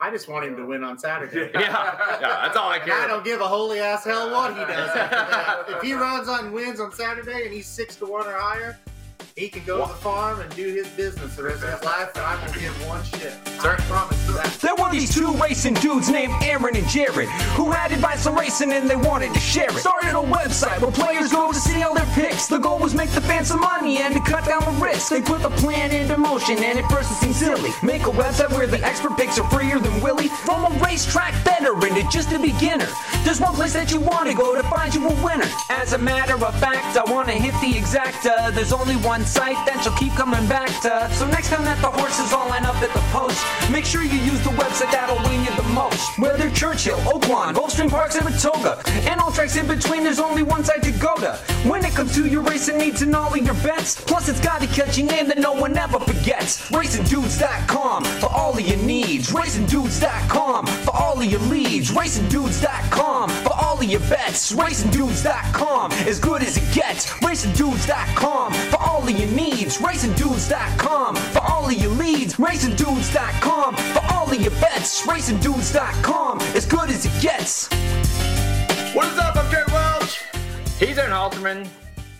I just want him to win on Saturday. Yeah, yeah, that's all I And care. I don't give a holy ass hell what he does after that. If he runs on wins on Saturday and he's six to one or higher, he can go to the farm and do his business the rest of his life, and I will give one shit. Sir? I promise you that. There were these two racing dudes named Aaron and Jared who had advice on racing and they wanted to share it. Started a website where players go to see all their picks. The goal was make the fans some money and to cut down the risk. They put the plan into motion and at first it seemed silly. Make a website where the expert picks are freer than Willie. From a racetrack veteran to just a beginner. There's one place that you want to go to find you a winner. As a matter of fact, I want to hit the exacta. There's only one site that you'll keep coming back to. So next time that the horses all line up at the post, make sure you use the website that'll win you the most. Whether Churchill, Oaklawn, Gulfstream Park, Saratoga, and all tracks in between, there's only one site to go to. When it comes to your racing needs and all of your bets, plus it's got a catchy name that no one ever forgets. RacingDudes.com for all of your needs. RacingDudes.com for all of your leads. RacingDudes.com for all of your bets. RacingDudes.com as good as it gets. RacingDudes.com for all of your needs. RacingDudes.com for all of your leads. RacingDudes.com for all of your bets. RacingDudes.com as good as it gets. What is up? I'm Jared Welch. He's Aaron Halterman.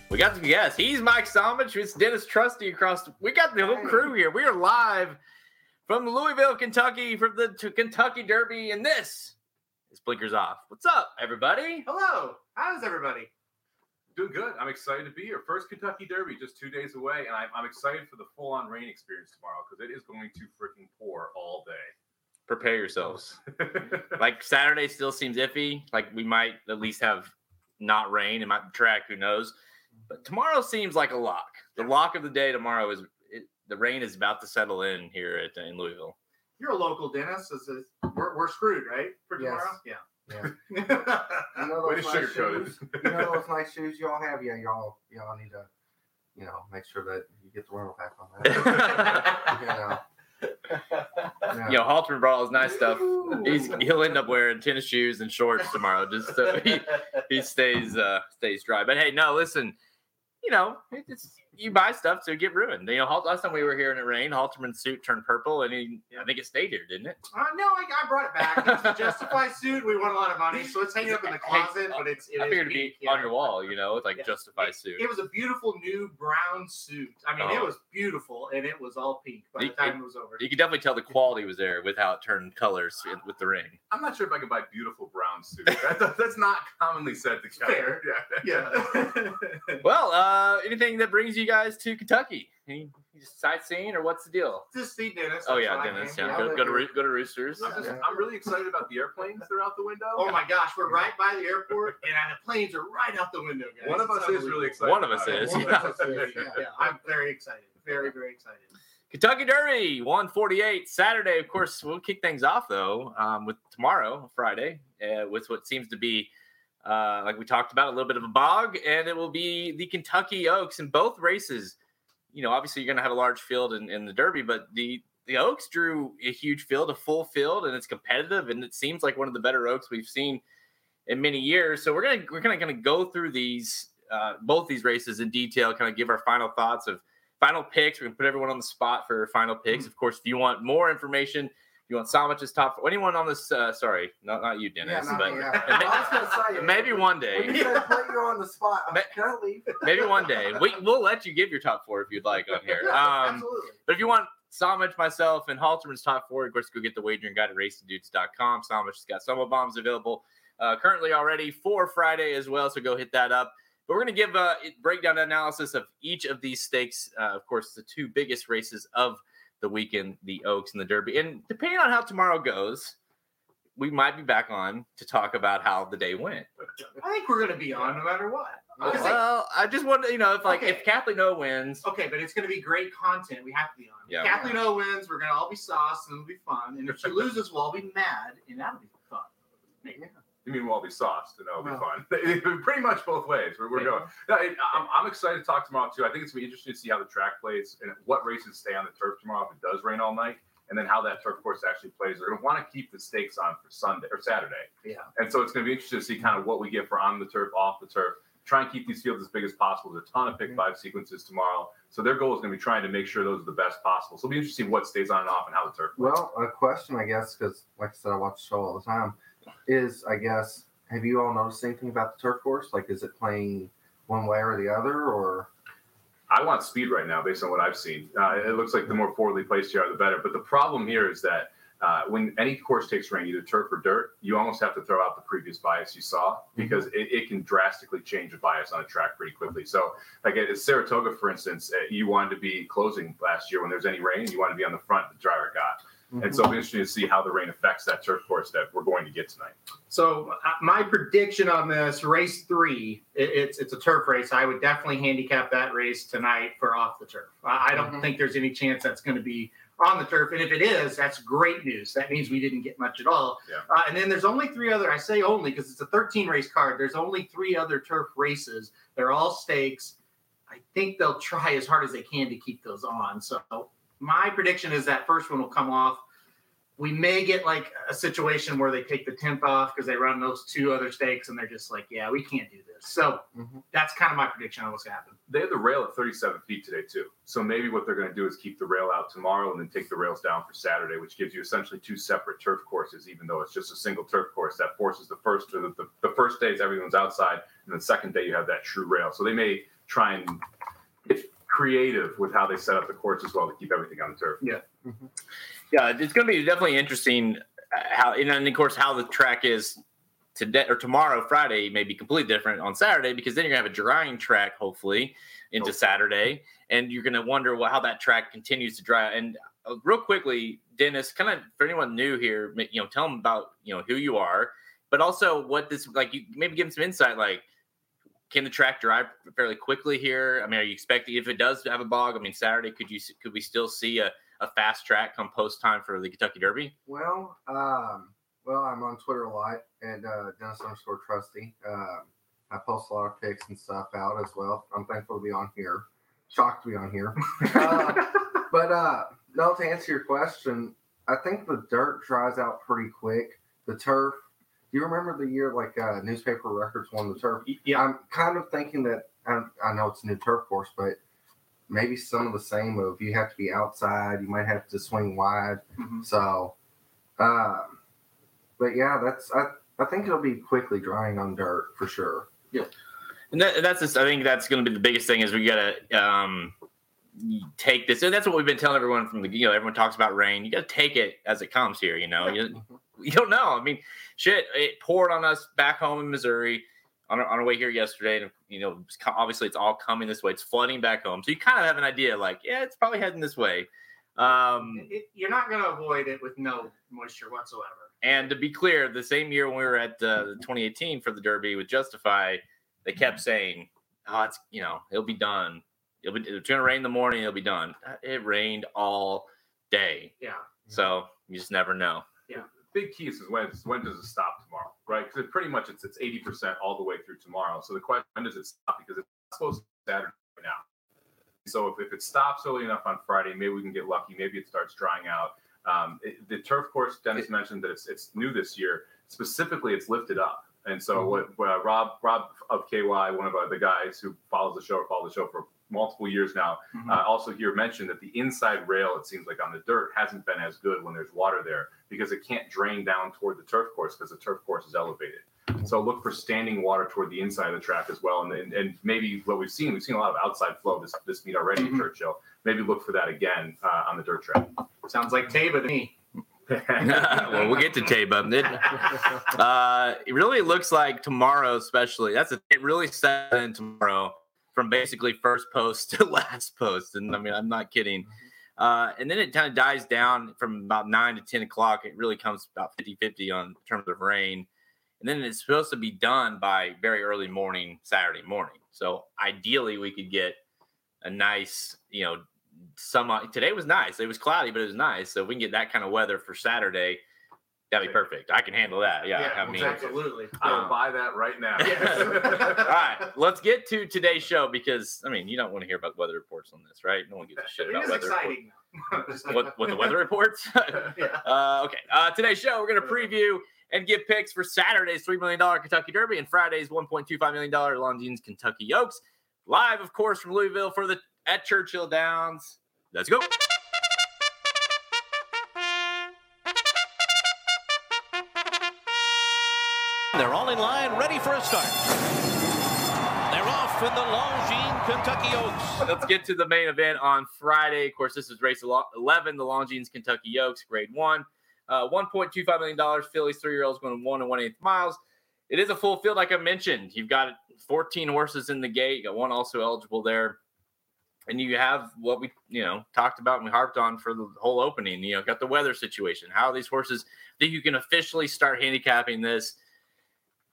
We got the guest. He's Mike Somich. It's Dennis Trusty across. The, we got the whole crew here. We are live from Louisville, Kentucky, from the to Kentucky Derby, and this is Blinkers Off. What's up, everybody? Hello. How's everybody? Doing good. I'm excited to be here. First Kentucky Derby, just two days away, and I'm, I'm excited for the full-on rain experience tomorrow because it is going to freaking pour all day. Prepare yourselves. Like Saturday still seems iffy. Like we might at least have not rain. It might be track. Who knows? But tomorrow seems like a lock. The lock of the day tomorrow is it, the rain is about to settle in here at in Louisville. You're a local Dennis. Is it, we're, we're screwed, right? For Yes. tomorrow? Yeah. Yeah. You know Way those to nice sugarcoat it. shoes. You know those nice shoes y'all have. Yeah, y'all y'all need to, you know, make sure that you get the rental pack on that. you know. Yeah. you know, Halterman brought all his nice stuff. He's he'll end up wearing tennis shoes and shorts tomorrow just so he, he stays uh stays dry. But hey, no, listen, you know, it's you buy stuff to get ruined. You know, last time we were here and it rained, Halterman's suit turned purple, and he I think it stayed here, didn't it? Uh, no, I, I brought it back. It's a Justify suit. We won a lot of money, so it's hanging up in the closet. But it's it I is figured it'd be yeah. on your wall, you know, with like Yeah. Justify It- suit. It was a beautiful new brown suit. I mean, it Oh. was beautiful, and it was all pink by the time it, was over. you could definitely tell the quality was there with how it turned colors in- with the ring. I'm not sure if I could buy beautiful brown suit. That, that's not commonly said to Fair. Yeah. yeah. Well, uh, anything that brings you guys to Kentucky? Any sightseeing or what's the deal? Just see Dennis. Oh yeah, Dennis. Yeah, Yeah, go, go to live go to Roosters. I'm, just, Yeah. I'm really excited about the airplanes that are out the window. Oh my gosh, we're right by the airport, and the planes are right out the window, guys. One of us is really excited. One of us about One yeah. of us is, yeah, yeah. I'm very excited. Very, very excited. Kentucky Derby 148 Saturday. Of course, we'll kick things off though um, with tomorrow, Friday, uh, with what seems to be. Uh, like we talked about, a little bit of a bog, and it will be the Kentucky Oaks in both races. You know, obviously you're going to have a large field in, in the Derby, but the the Oaks drew a huge field, a full field, and it's competitive, and it seems like one of the better Oaks we've seen in many years. So we're gonna we're kind of gonna go through these uh, both these races in detail, kind of give our final thoughts of final picks. We're gonna put everyone on the spot for final picks. Of course, if you want more information, you want Somich's top, four? anyone on this, uh, sorry, not not you, Yeah, Dennis, not but yeah. and I was gonna say maybe one day, you put you on the spot, I'm Ma- like, can I leave? maybe one day, we we'll let you give your top four if you'd like on here. Yeah, Um, absolutely. but if you want Somich, myself, and Halterman's top four, of course, go get the wagering guide at racingdudes.com. Somich has got summer bombs available uh, currently already for Friday as well, so go hit that up. But we're going to give a breakdown analysis of each of these stakes. Uh, of course, the two biggest races of the weekend, the Oaks and the Derby. And depending on how tomorrow goes, we might be back on to talk about how the day went. I think we're going to be on no matter what. Because they- Well, I just want to, you know, if like Okay. if Kathleen O wins, Okay, but it's going to be great content. We have to be on. Yeah. If Kathleen O wins, we're going to all be sauced and it'll be fun. And if she loses, we'll all be mad and that'll be fun. You mean we'll all be sauced, and that'll be fun. Pretty much both ways. We're, we're going. No, it, I'm, I'm excited to talk tomorrow too. I think it's gonna be interesting to see how the track plays and what races stay on the turf tomorrow if it does rain all night, and then how that turf course actually plays. They're gonna want to keep the stakes on for Sunday or Saturday, Yeah. and so it's gonna be interesting to see kind of what we get for on the turf, off the turf. try and keep these fields as big as possible. There's a ton of pick five sequences tomorrow. So their goal is going to be trying to make sure those are the best possible. So it'll be interesting what stays on and off and how the turf. plays. Well, a question, I guess, because like I said, I watch the show all the time, is I guess, have you all noticed anything about the turf course? Like, is it playing one way or the other, or I want speed right now, based on what I've seen. Uh, it looks like the more forwardly placed you are, the better. But the problem here is that uh, when any course takes rain, either turf or dirt, you almost have to throw out the previous bias you saw because it, it can drastically change a bias on a track pretty quickly. So, like at Saratoga, for instance, uh, you wanted to be closing last year when there's any rain, you want to be on the front, the driver got. And so it'll be interesting to see how the rain affects that turf course that we're going to get tonight. So uh, my prediction on this race three, it, it's it's a turf race. I would definitely handicap that race tonight for off the turf. I, I don't Mhm. think there's any chance that's going to be on the turf, and if it is, that's great news. That means we didn't get much at all. Yeah. Uh, and then there's only three other. I say only because it's a 13 race card. There's only three other turf races. They're all stakes. I think they'll try as hard as they can to keep those on. So my prediction is that first one will come off. We may get like a situation where they take the 10th off because they run those two other stakes and they're just like, yeah, we can't do this. So Mhm. that's kind of my prediction on what's going to happen. They have the rail at 37 feet today, too. So maybe what they're going to do is keep the rail out tomorrow and then take the rails down for Saturday, which gives you essentially two separate turf courses, even though it's just a single turf course. That forces the first or the, the, the first days everyone's outside, and the second day you have that true rail. So they may try and get creative with how they set up the course as well to keep everything on the turf. Yeah, Yeah, it's going to be definitely interesting uh, how, and then of course how the track is today or tomorrow, Friday, may be completely different on Saturday because then you're going to have a drying track hopefully into Hopefully. Saturday, and you're going to wonder well, how that track continues to dry. And uh, real quickly, Dennis, kind of for anyone new here, you know, tell them about you know who you are, but also what this like. You maybe give them some insight, like. Can the track dry fairly quickly here? I mean, are you expecting if it does have a bog? I mean, Saturday could you could we still see a a fast track come post time for the Kentucky Derby? well, um, well, I'm on Twitter a lot and uh, Dennis underscore Trusty. Um, I post a lot of pics and stuff out as well. I'm thankful to be on here. Shocked to be on here. Uh, but uh, no, to answer your question, I think the dirt dries out pretty quick. The turf. Do you remember the year like uh, Newspaperofrecord won the turf? Yeah. I'm kind of thinking that I, I know it's a new turf course, but maybe some of the same of you have to be outside, you might have to swing wide. Mhm. So, um, but yeah, that's I, I think it'll be quickly drying on dirt for sure. Yeah, and, that, that's just, I think that's going to be the biggest thing is we got to um, take this. And that's what we've been telling everyone from the, you know, everyone talks about rain. You got to take it as it comes here. You know, you, you don't know. I mean, shit, it poured on us back home in Missouri on our, on our way here yesterday. And, you know, obviously it's all coming this way. It's flooding back home. So you kind of have an idea like, yeah, it's probably heading this way. Um, It- you're not going to avoid it with no moisture whatsoever. And to be clear, the same year when we were at uh, the 2018 for the Derby with Justify, they kept saying, "Oh, it's you know, it'll be done. It'll be it's gonna rain in the morning. It'll be done." Uh, It rained all day, Yeah. so you just never know. Big key is when when does it stop tomorrow, right? Because it pretty much it's it's eighty percent all the way through tomorrow. So the question when does it stop? Because it's supposed to be Saturday right now. So if, if it stops early enough on Friday, maybe we can get lucky. Maybe it starts drying out. Um, it- the turf course, Dennis mentioned that it's it's new this year. Specifically, it's lifted up. And so what, what uh, Rob Rob of KY, one of uh, the guys who follows the show, or followed the show for multiple years now, Mhm. uh, also here mentioned that the inside rail, it seems like on the dirt, hasn't been as good when there's water there because it can't drain down toward the turf course because the turf course is elevated. So look for standing water toward the inside of the track as well, and, and, and maybe what we've seen, we've seen a lot of outside flow this this meet already Mhm. at Churchill. Maybe look for that again uh, on the dirt track. Sounds like Taiba to me. well, we'll get to Taiba. It, uh, it really looks like tomorrow, especially that's a, it really set in tomorrow from basically first post to last post, and I mean I'm not kidding. Uh, and then it kind of dies down from about nine to ten o'clock. It really comes about 50-50 on terms of rain, and then it's supposed to be done by very early morning Saturday morning. So ideally, we could get a nice, you know, some. Today was nice. It was cloudy, but it was nice. So we can get that kind of weather for Saturday. That'd be perfect. I can handle that. Yeah, I mean, absolutely. I will Um, buy that right now. all right, let's get to today's show because I mean, you don't want to hear about weather reports on this, right? No one gives a shit It about weather reports. exciting. though. What, what the weather reports? yeah. uh, okay, uh, today's show we're going to preview and give picks for Saturday's $3 million Kentucky Derby and Friday's $1.25 million Longines Kentucky Oaks. Live, of course, from Louisville for the at Churchill Downs. Let's go. They're all in line, ready for a start. They're off in the Longines Kentucky Oaks. Let's get to the main event on Friday. Of course, this is race 11, the Longines Kentucky Oaks, grade one. Uh, $1.25 million. fillies three year olds going one and one eighth miles. It is a full field, like I mentioned. You've got 14 horses in the gate. You got one also eligible there. And you have what we, you know, talked about and we harped on for the whole opening. You know, got the weather situation. How these horses that you can officially start handicapping this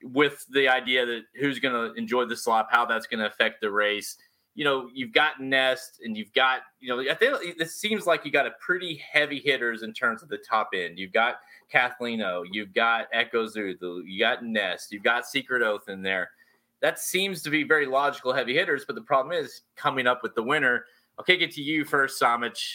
with the idea that who's going to enjoy the slop, how that's going to affect the race. You know, you've got Nest and you've got, you know, I think it seems like you got a pretty heavy hitters in terms of the top end. You've got Kathleen O, you've got Echo Zulu, you got Nest, you've got Secret Oath in there. That seems to be very logical heavy hitters, but the problem is coming up with the winner. I'll kick it to you first, Somich.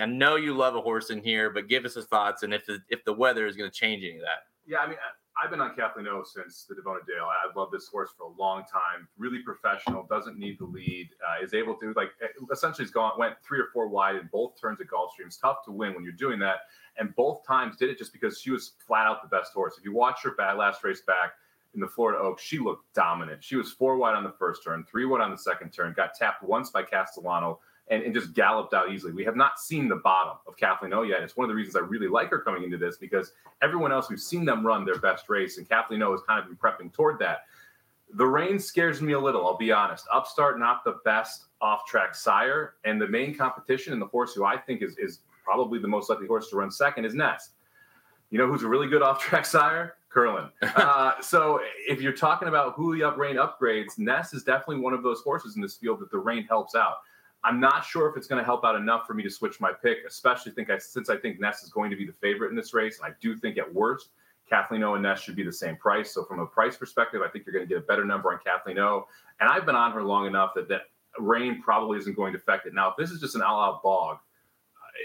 I know you love a horse in here, but give us your thoughts and if the, if the weather is going to change any of that. Yeah, I mean, I've been on Kathleen O since the Davona Dale. I've loved this horse for a long time. Really professional, doesn't need the lead, uh, is able to like essentially has gone went three or four wide in both turns at Gulfstream. Tough to win when you're doing that, and both times did it just because she was flat out the best horse. If you watch her bad last race back in the Florida Oaks, she looked dominant. She was four wide on the first turn, three wide on the second turn, got tapped once by Castellano, and, and, just galloped out easily. We have not seen the bottom of Kathleen O yet. It's one of the reasons I really like her coming into this because everyone else we've seen them run their best race, and Kathleen O has kind of been prepping toward that. The rain scares me a little, I'll be honest. Upstart, not the best off track sire, and the main competition and the horse who I think is, is probably the most likely horse to run second is Nest. You know who's a really good off track sire? Curlin. Uh, so if you're talking about who the up rain upgrades, Nest is definitely one of those horses in this field that the rain helps out. I'm not sure if it's going to help out enough for me to switch my pick, especially think I, since I think Nest is going to be the favorite in this race. I do think at worst, Kathleen O and Nest should be the same price. So from a price perspective, I think you're going to get a better number on Kathleen O. And I've been on her long enough that that rain probably isn't going to affect it. Now, if this is just an all-out bog,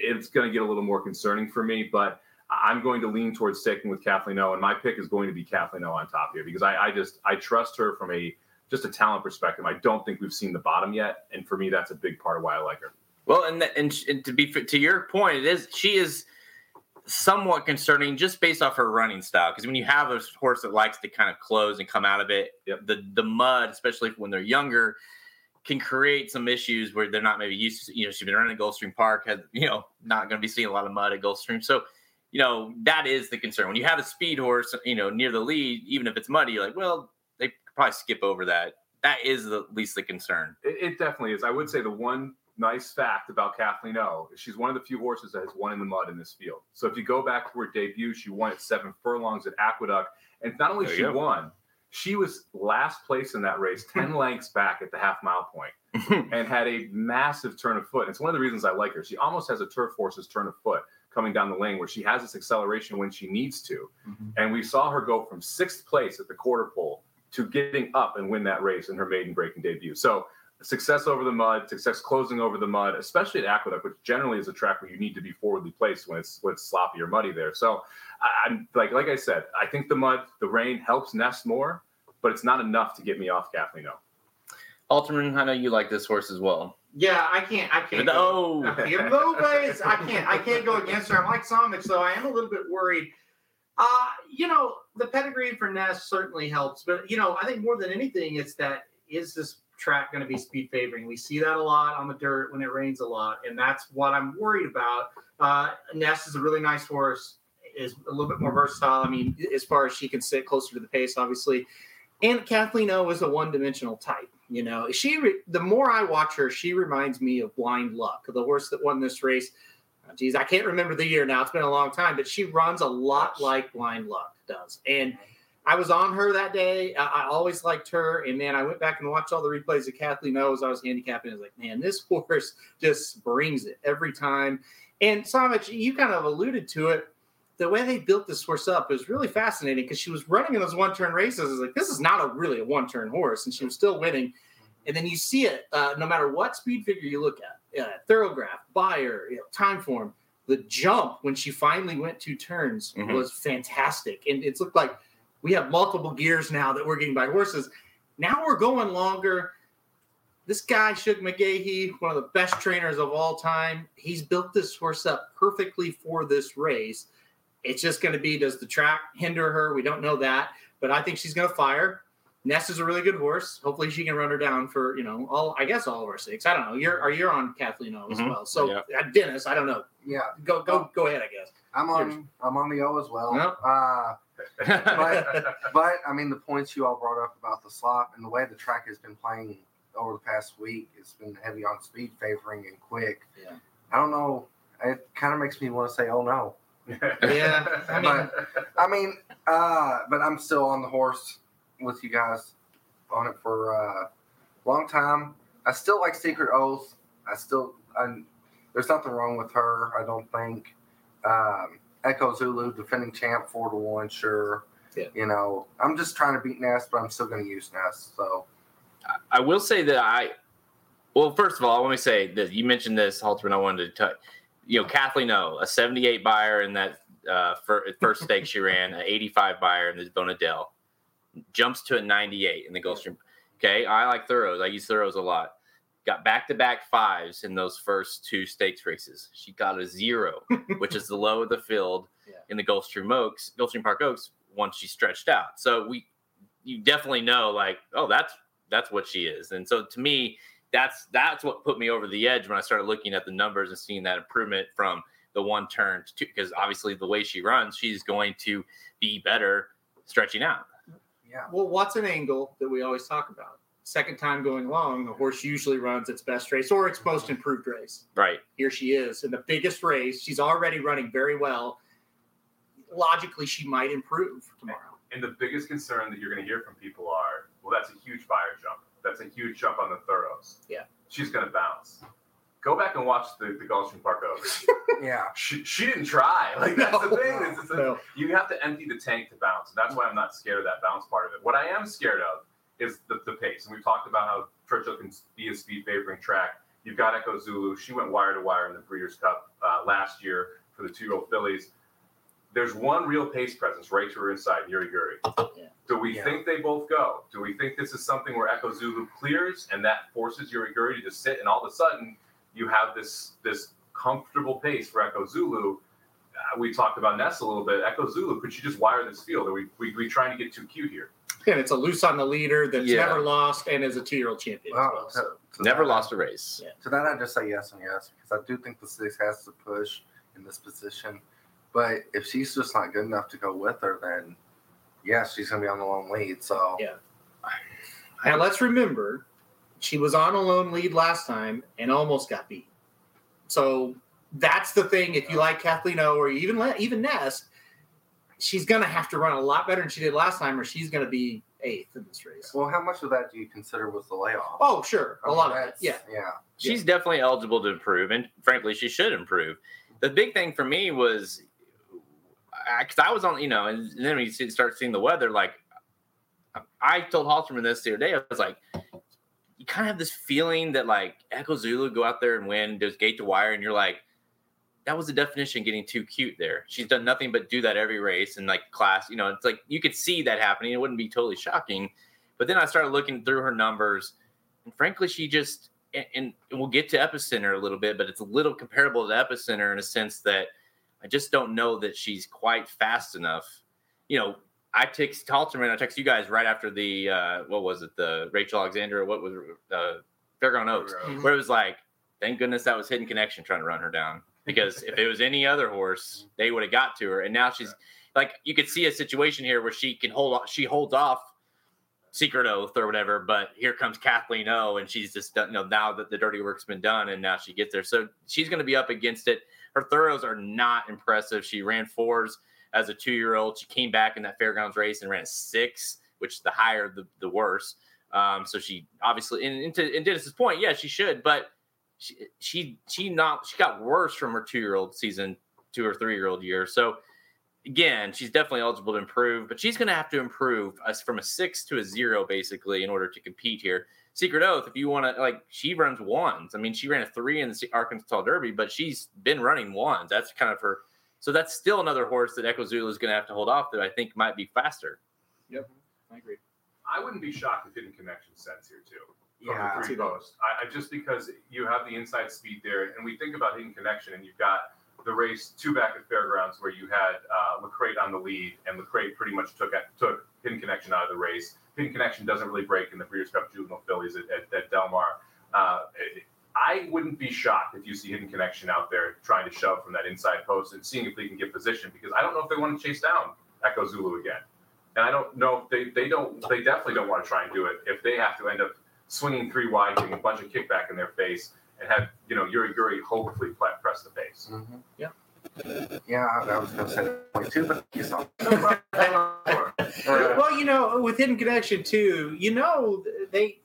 it's going to get a little more concerning for me. But I'm going to lean towards sticking with Kathleen O, and my pick is going to be Kathleen O on top here because I, I just I trust her from a just a talent perspective, I don't think we've seen the bottom yet, and for me, that's a big part of why I like her. Well, and and, and to be to your point, it is she is somewhat concerning just based off her running style. Because when you have a horse that likes to kind of close and come out of it, yep. the the mud, especially when they're younger, can create some issues where they're not maybe used to. You know, she's been running at Gulfstream Park, had you know not going to be seeing a lot of mud at Gulfstream, so. You know that is the concern when you have a speed horse, you know, near the lead. Even if it's muddy, you're like, well, probably skip over that. That is the least the concern. It, it definitely is. I would say the one nice fact about Kathleen O is she's one of the few horses that has won in the mud in this field. So if you go back to her debut, she won at seven furlongs at Aqueduct, and not only she go. won, she was last place in that race, ten lengths back at the half mile point, and had a massive turn of foot. And it's one of the reasons I like her. She almost has a turf horse's turn of foot coming down the lane, where she has this acceleration when she needs to. Mm-hmm. And we saw her go from sixth place at the quarter pole to getting up and win that race in her maiden breaking debut. So success over the mud, success closing over the mud, especially at Aqueduct, which generally is a track where you need to be forwardly placed when it's when it's sloppy or muddy there. So I'm like like I said, I think the mud, the rain helps Nest more, but it's not enough to get me off Kathleen O. Halterman, I know you like this horse as well. Yeah, I can't. I can't. Oh, no, go, I can't. I can't go against her. I'm like Somich, though. I am a little bit worried uh, you know, the pedigree for Nest certainly helps, but you know, I think more than anything, it's that is this track going to be speed favoring? We see that a lot on the dirt when it rains a lot, and that's what I'm worried about. Uh, Nest is a really nice horse, is a little bit more versatile. I mean, as far as she can sit closer to the pace, obviously. And Kathleen O is a one-dimensional type. You know, she. Re- the more I watch her, she reminds me of Blind Luck, the horse that won this race geez, I can't remember the year now. It's been a long time, but she runs a lot like Blind Luck does. And I was on her that day. I, I always liked her. And man, I went back and watched all the replays of Kathleen O as I was handicapping. I was like, man, this horse just brings it every time. And Somich, you kind of alluded to it. The way they built this horse up was really fascinating because she was running in those one turn races. I was like, this is not a really a one turn horse. And she was still winning. And then you see it uh, no matter what speed figure you look at uh, Thoro-Graph, Beyer, you know, Timeform. The jump when she finally went two turns Mhm. was fantastic. And it's looked like we have multiple gears now that we're getting by horses. Now we're going longer. This guy, Shug McGaughey, one of the best trainers of all time, he's built this horse up perfectly for this race. It's just going to be does the track hinder her? We don't know that, but I think she's going to fire. Nest is a really good horse. Hopefully, she can run her down for you know all. I guess all of our sakes. I don't know. You're are you're on Kathleen O as Mhm. well. So Yeah. uh, Dennis, I don't know. Yeah, Go go go ahead. I guess. I'm on. I'm on the O as well. Yep. Uh, but I mean, the points you all brought up about the slop and the way the track has been playing over the past week, it's been heavy on speed, favoring and quick. Yeah. I don't know. It kind of makes me want to say, "Oh no." Yeah, I mean- I mean, uh, but I'm still on the horse with you guys on it for a long time. I still like Secret Oath. I still, I, there's nothing wrong with her. I don't think. Um, Echo Zulu, defending champ, four to one, sure. Yeah. You know, I'm just trying to beat Nest, but I'm still going to use Nest. So I will say that I, well, first of all, let me say that you mentioned this, Halterman. I wanted to touch, you know, Kathleen O, a 78 Beyer in that uh, first stake she ran, an 85 Beyer in the Bonadell, jumps to a 98 in the Gulfstream. Okay, I like Thorough. I use Thorough a lot. Got back to back fives in those first two stakes races. She got a zero, which is the low of the field Yeah. in the Gulfstream Oaks, Gulfstream Park Oaks, once she stretched out. So we, you definitely know, like, oh, that's that's what she is. And so to me, that's that's what put me over the edge when I started looking at the numbers and seeing that improvement from the one turn to two. Because obviously, the way she runs, she's going to be better stretching out. Yeah, Well, what's an angle that we always talk about? Second time going long, the horse usually runs its best race or its most improved race. Right. Here she is in the biggest race. She's already running very well. Logically, she might improve tomorrow. And the biggest concern that you're going to hear from people are, well, that's a huge Beyer jump. That's a huge jump on the Thorougghs. Yeah. She's going to bounce. Go back and watch the, the Gulfstream Park Oaks. yeah. she, she didn't try. Like, that's the No, thing. It's- it's No. you have to empty the tank to bounce. And that's why I'm not scared of that bounce part of it. What I am scared of is the, the pace. And we've talked about how Churchill can be a speed favoring track. You've got Echo Zulu. She went wire to wire in the Breeders' Cup uh, last year for the two year old fillies. There's one real pace presence right to her inside, Yuugiri. Yeah. Do we Yeah. think they both go? Do we think this is something where Echo Zulu clears and that forces Yuugiri to just sit and all of a sudden you have this this comfortable pace for Echo Zulu? Uh, we talked about Nest a little bit. Echo Zulu, could she just wire this field? Are we, we, we trying to get too cute here? And it's a loose on the leader that's Yeah. never lost and is a two year old champion as Well, well. So. to- to Never that- lost a race. Yeah. To that, I just say yes and yes because I do think the six has to push in this position. But if she's just not good enough to go with her, then yeah, she's gonna be on the long lead. So Yeah. Now let's remember, she was on a lone lead last time and almost got beat. So that's the thing. If you like Kathleen O or even even Nest, she's gonna have to run a lot better than she did last time, or she's gonna be eighth in this race. Well, how much of that do you consider was the layoff? Oh, sure, a lot of it. Yeah, yeah. She's definitely eligible to improve, and frankly, she should improve. The big thing for me was because I, was on, you know, and then we see- start seeing the weather. Like, I told Halterman this the other day. I was like, you kind of have this feeling that like Echo Zulu go out there and win, does gate to wire, and you're like, that was the definition getting too cute there. She's done nothing but do that every race and like class, you know, it's like you could see that happening. It wouldn't be totally shocking. But then I started looking through her numbers, and frankly, she just and, and we'll get to Epicenter a little bit, but it's a little comparable to Epicenter in a sense that I just don't know that she's quite fast enough. You know, I text Halterman, I text you guys right after the uh, what was it, the Rachel Alexandra, what was it, uh, Fairground Oaks, where it was like, thank goodness that was Hidden Connection trying to run her down because if it was any other horse, they would have got to her. And now she's like, you could see a situation here where she can hold, off, she holds off Secret Oath or whatever, but here comes Kathleen O, and she's just done, you know, now that the dirty work's been done, and now she gets there. So she's going to be up against it. Her thorows are not impressive. She ran fours as a two year old. She came back in that fairgrounds race and ran a six, which the higher, the, the worse. Um, so she obviously, and, and to and Dennis's point, yeah, she should, but she she she not she got worse from her two year old season to her three year old year. So again, she's definitely eligible to improve, but she's going to have to improve us from a six to a zero basically in order to compete here. Secret Oath, if you want to, like, she runs ones. I mean, she ran a three in the Arkansas Derby, but she's been running ones. That's kind of her. So that's still another horse that Echo Zulu is going to have to hold off that I think might be faster. Yep, I agree. I wouldn't be shocked if Hidden Connection sets here too. From Yeah, the three that. post. I, I just because you have the inside speed there, and we think about Hidden Connection, and you've got the race two back at Fairgrounds where you had uh, Lecrate on the lead, and Lecrate pretty much took took Hidden Connection out of the race. Hidden Connection doesn't really break in the Breeders' Cup Juvenile Fillies at, at, at Del Mar. Uh, I wouldn't be shocked if you see Hidden Connection out there trying to shove from that inside post and seeing if they can get position because I don't know if they want to chase down Echo Zulu again. And I don't know if they, they don't they definitely don't want to try and do it if they have to end up swinging three wide, getting a bunch of kickback in their face, and have you know Yuri Yuri hopefully pla- press the pace. Mhm. Yeah. Yeah, I, I was going to say that point too, but you saw. Well, you know, with Hidden Connection too, you know, they,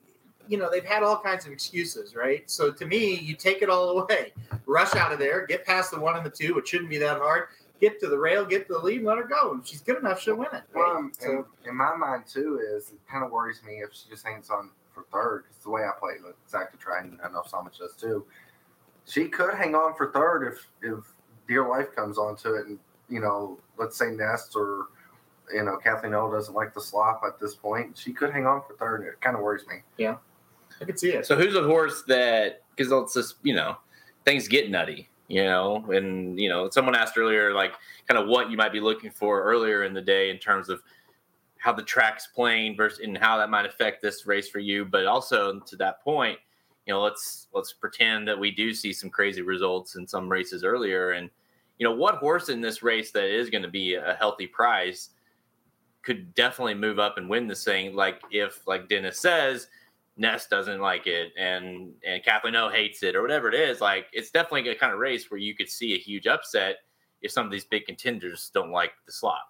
you know, they've had all kinds of excuses, right? So to me, you take it all away, rush out of there, get past the one and the two, which shouldn't be that hard. Get to the rail, get to the lead, and let her go. If she's good enough, she'll win it. Right? Well, um, so, in, in my mind too is it kind of worries me if she just hangs on for third. Because the way I play with Exacta Triton, and I know Somich does too. She could hang on for third if if Dear Life comes onto it, and you know, let's say Nest or you know Kathleen O doesn't like the slop at this point. She could hang on for third. and It kind of worries me. I can see it. So who's a horse that because it's just you know things get nutty, you know, and you know someone asked earlier like kind of what you might be looking for earlier in the day in terms of how the track's playing versus and how that might affect this race for you, but also to that point, you know, let's let's pretend that we do see some crazy results in some races earlier, and you know what horse in this race that is going to be a healthy price could definitely move up and win this thing. Like if, like Dennis says, Nest doesn't like it and and Kathleen O hates it or whatever it is, like it's definitely a kind of race where you could see a huge upset if some of these big contenders don't like the slot.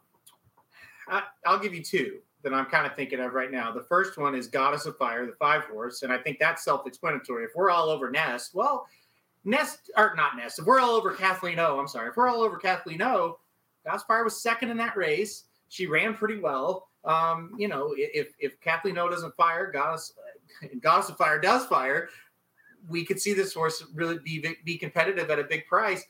I, I'll give you two that I'm kind of thinking of right now. The first one is Goddess of Fire, the five horse, and I think that's self-explanatory. If we're all over Nest, well, Nest or not Nest, if we're all over Kathleen O, I'm sorry, if we're all over Kathleen O, Goddess of Fire was second in that race. She ran pretty well. Um, you know, if if Kathleen O doesn't fire, Goddess Fire does fire. We could see this horse really be be competitive at a big price.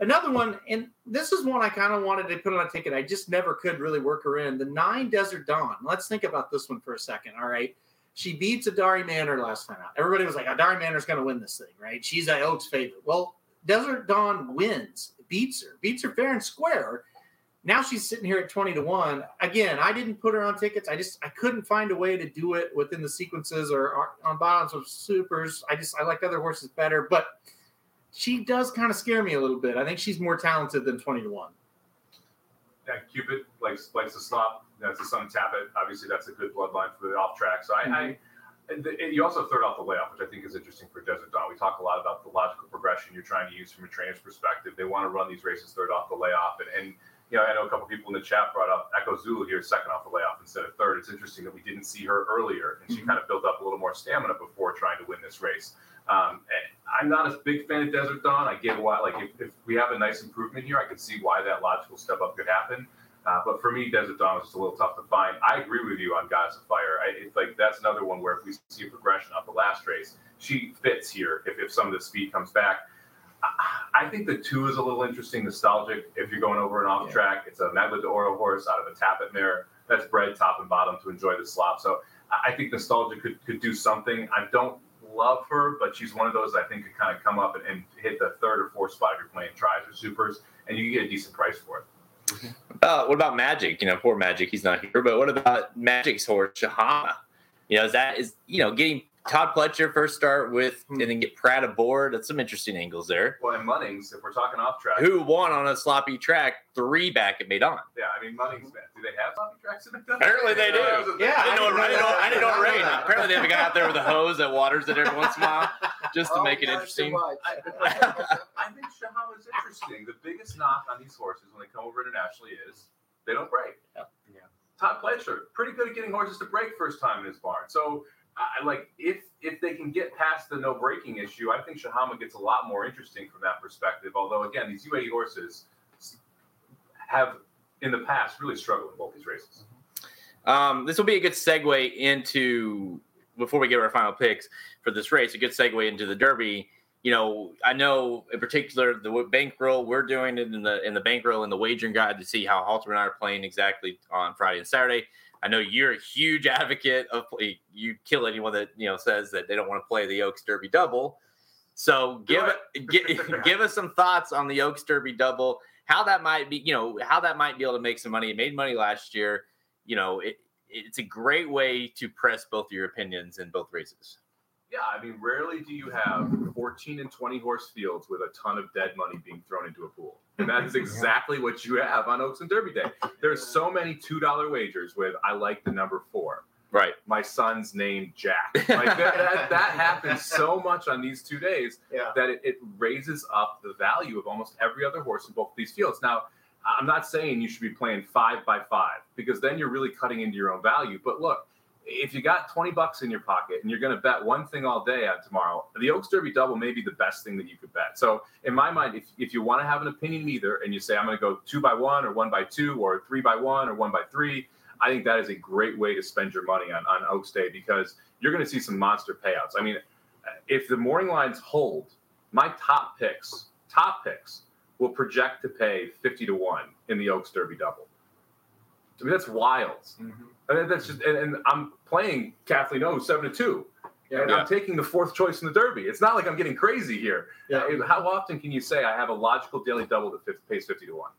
Another one, and this is one I kind of wanted to put on a ticket. I just never could really work her in. The nine Desert Dawn. Let's think about this one for a second. All right. She beats Adare Manor last time out. Everybody was like, Adare Manor's going to win this thing, right? She's Oaks favorite. Well, Desert Dawn wins, beats her, beats her fair and square. Now she's sitting here at 20 to 1. Again, I didn't put her on tickets. I just I couldn't find a way to do it within the sequences or, or on bottoms of supers. I just I like other horses better, but she does kind of scare me a little bit. I think she's more talented than 20 to 1. Yeah, Cupid likes likes to stop. That's the son tap it. Obviously, that's a good bloodline for the off track. So I, I mm-hmm. and the, and you also third off the layoff, which I think is interesting for Desert Dawn. We talk a lot about the logical progression you're trying to use from a trainer's perspective. They want to run these races third off the layoff, and, and you know I know a couple people in the chat brought up Echo Zulu here second off the layoff instead of third. It's interesting that we didn't see her earlier, and she Mhm. kind of built up a little more stamina before trying to win this race. Um, and I'm not a big fan of Desert Dawn. I get why, like if, if we have a nice improvement here, I can see why that logical step up could happen. Uh, but for me, Desert Dawn is just a little tough to find. I agree with you on Goddess of Fire. I, it's like that's another one where if we see a progression off the last race, she fits here. If, if some of the speed comes back, I, think the two is a little interesting, nostalgic. If you're going over an off Yeah. track, it's a Medaglia d'Oro horse out of a Tapit mare that's bred top and bottom to enjoy the slop. So I, think nostalgia could could do something. I don't love her, but she's one of those I think could kind of come up and, and hit the third or fourth spot if you're playing tries or supers, and you can get a decent price for it. Uh, what about Magic? You know, poor Magic, he's not here. But what about Magic's horse, Shahama? You know, is that is you know getting Todd Pletcher first start with, hmm. and then get Prat aboard? That's some interesting angles there. Well, and Munnings, if we're talking off track, Who won on a sloppy track three back at Meydan? yeah, I mean Munnings, man, do they have sloppy tracks in it? Apparently they do. Yeah, I didn't know. I I didn't know. I didn't know it rained. that. Apparently they have a guy out there with a hose that waters it every once in a while, just to Oh, make it interesting. much. I, I think Shahama is interesting. The biggest knock on these horses when they come over internationally is they don't break. Yeah. Yeah. Todd Pletcher, pretty good at getting horses to break first time in his barn. So, I like if if they can get past the no breaking issue, I think Shahama gets a lot more interesting from that perspective. Although again, these UAE horses have in the past really struggled in both these races. Um, this will be a good segue into before we get our final picks for this race. A good segue into the Derby. You know, I know in particular the bankroll we're doing it in the in the bankroll and the wagering guide to see how Halter and I are playing exactly on Friday and Saturday. I know you're a huge advocate of you kill anyone that you know says that they don't want to play the Oaks Derby double. So give give, give us some thoughts on the Oaks Derby double, how that might be, you know, how that might be able to make some money. It made money last year. You know, it, it's a great way to press both your opinions in both races. Yeah, I mean, rarely do you have 14 and 20 horse fields with a ton of dead money being thrown into a pool. And that is exactly what you have on Oaks and Derby Day. There's so many $2 wagers with I like the number four. Right. My son's name Jack. Like that, that, that, happens so much on these two days yeah. that it, it raises up the value of almost every other horse in both these fields. Now, I'm not saying you should be playing five by five because then you're really cutting into your own value. But look, if you got 20 bucks in your pocket and you're going to bet one thing all day on tomorrow, the Oaks Derby double may be the best thing that you could bet. So, in my mind, if, if you want to have an opinion either and you say, I'm going to go two by one or one by two or three by one or one by three, I think that is a great way to spend your money on, on Oaks Day because you're going to see some monster payouts. I mean, if the morning lines hold, my top picks, top picks, will project to pay 50 to 1 in the Oaks Derby double. I mean, that's wild. Mm-hmm. And that's just, and, and, I'm playing Kathleen O seven to two. Yeah, and yeah. I'm taking the fourth choice in the Derby. It's not like I'm getting crazy here. Yeah. How often can you say I have a logical daily double that pays 50 to 1?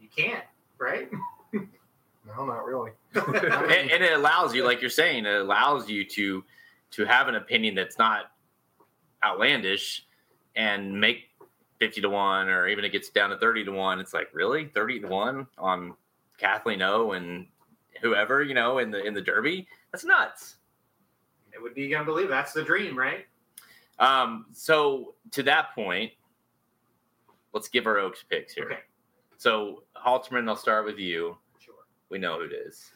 You can't, right? no, not really. and, and it allows you, like you're saying, it allows you to to have an opinion that's not outlandish and make 50 to 1 or even it gets down to 30 to 1 it's like really 30 to 1 on kathleen o and whoever you know in the in the derby that's nuts it would be believe that's the dream right um so to that point let's give our oaks picks here okay. so halterman i'll start with you sure we know who it is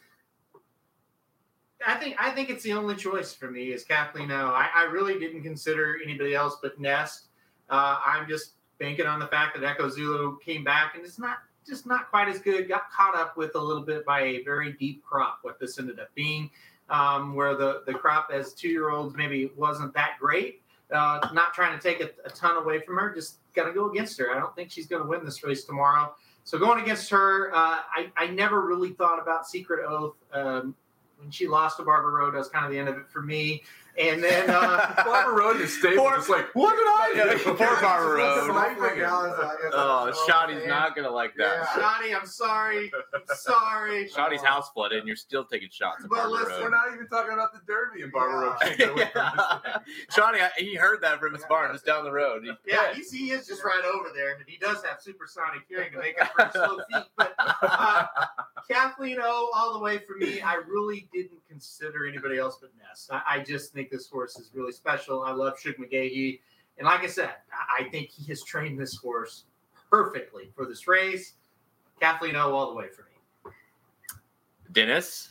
I think I think it's the only choice for me is Kathleen O. I, I really didn't consider anybody else but Nest. Uh, I'm just banking on the fact that Echo Zulu came back and it's not just not quite as good. Got caught up with a little bit by a very deep crop. What this ended up being, um, where the the crop as two year olds maybe wasn't that great. Uh, not trying to take a, a ton away from her, just got to go against her. I don't think she's going to win this race tomorrow. So going against her, uh, I, I never really thought about Secret Oath. Um, when she lost to Barber Road, that was kind of the end of it for me. And then uh, Barber Road is stable. Poor, just like, what did I do? Poor Barber Road. Oh, oh Shoddy's not gonna like that. Yeah. Shoddy, I'm sorry. I'm sorry. Shoddy's house flooded, and you're still taking shots. At but listen, Road. we're not even talking about the Derby in Barber yeah. Road. yeah. Shoddy, he heard that from his barn just down the road. He, yeah, he's, he is just right over there, and he does have supersonic hearing to make up for his slow feet. But uh, Kathleen O, all the way for me. I really didn't consider anybody else but Nest. I, I just think this horse is really special. I love Shug McGaughey. And like I said, I think he has trained this horse perfectly for this race. Kathleen O all the way for me. Dennis?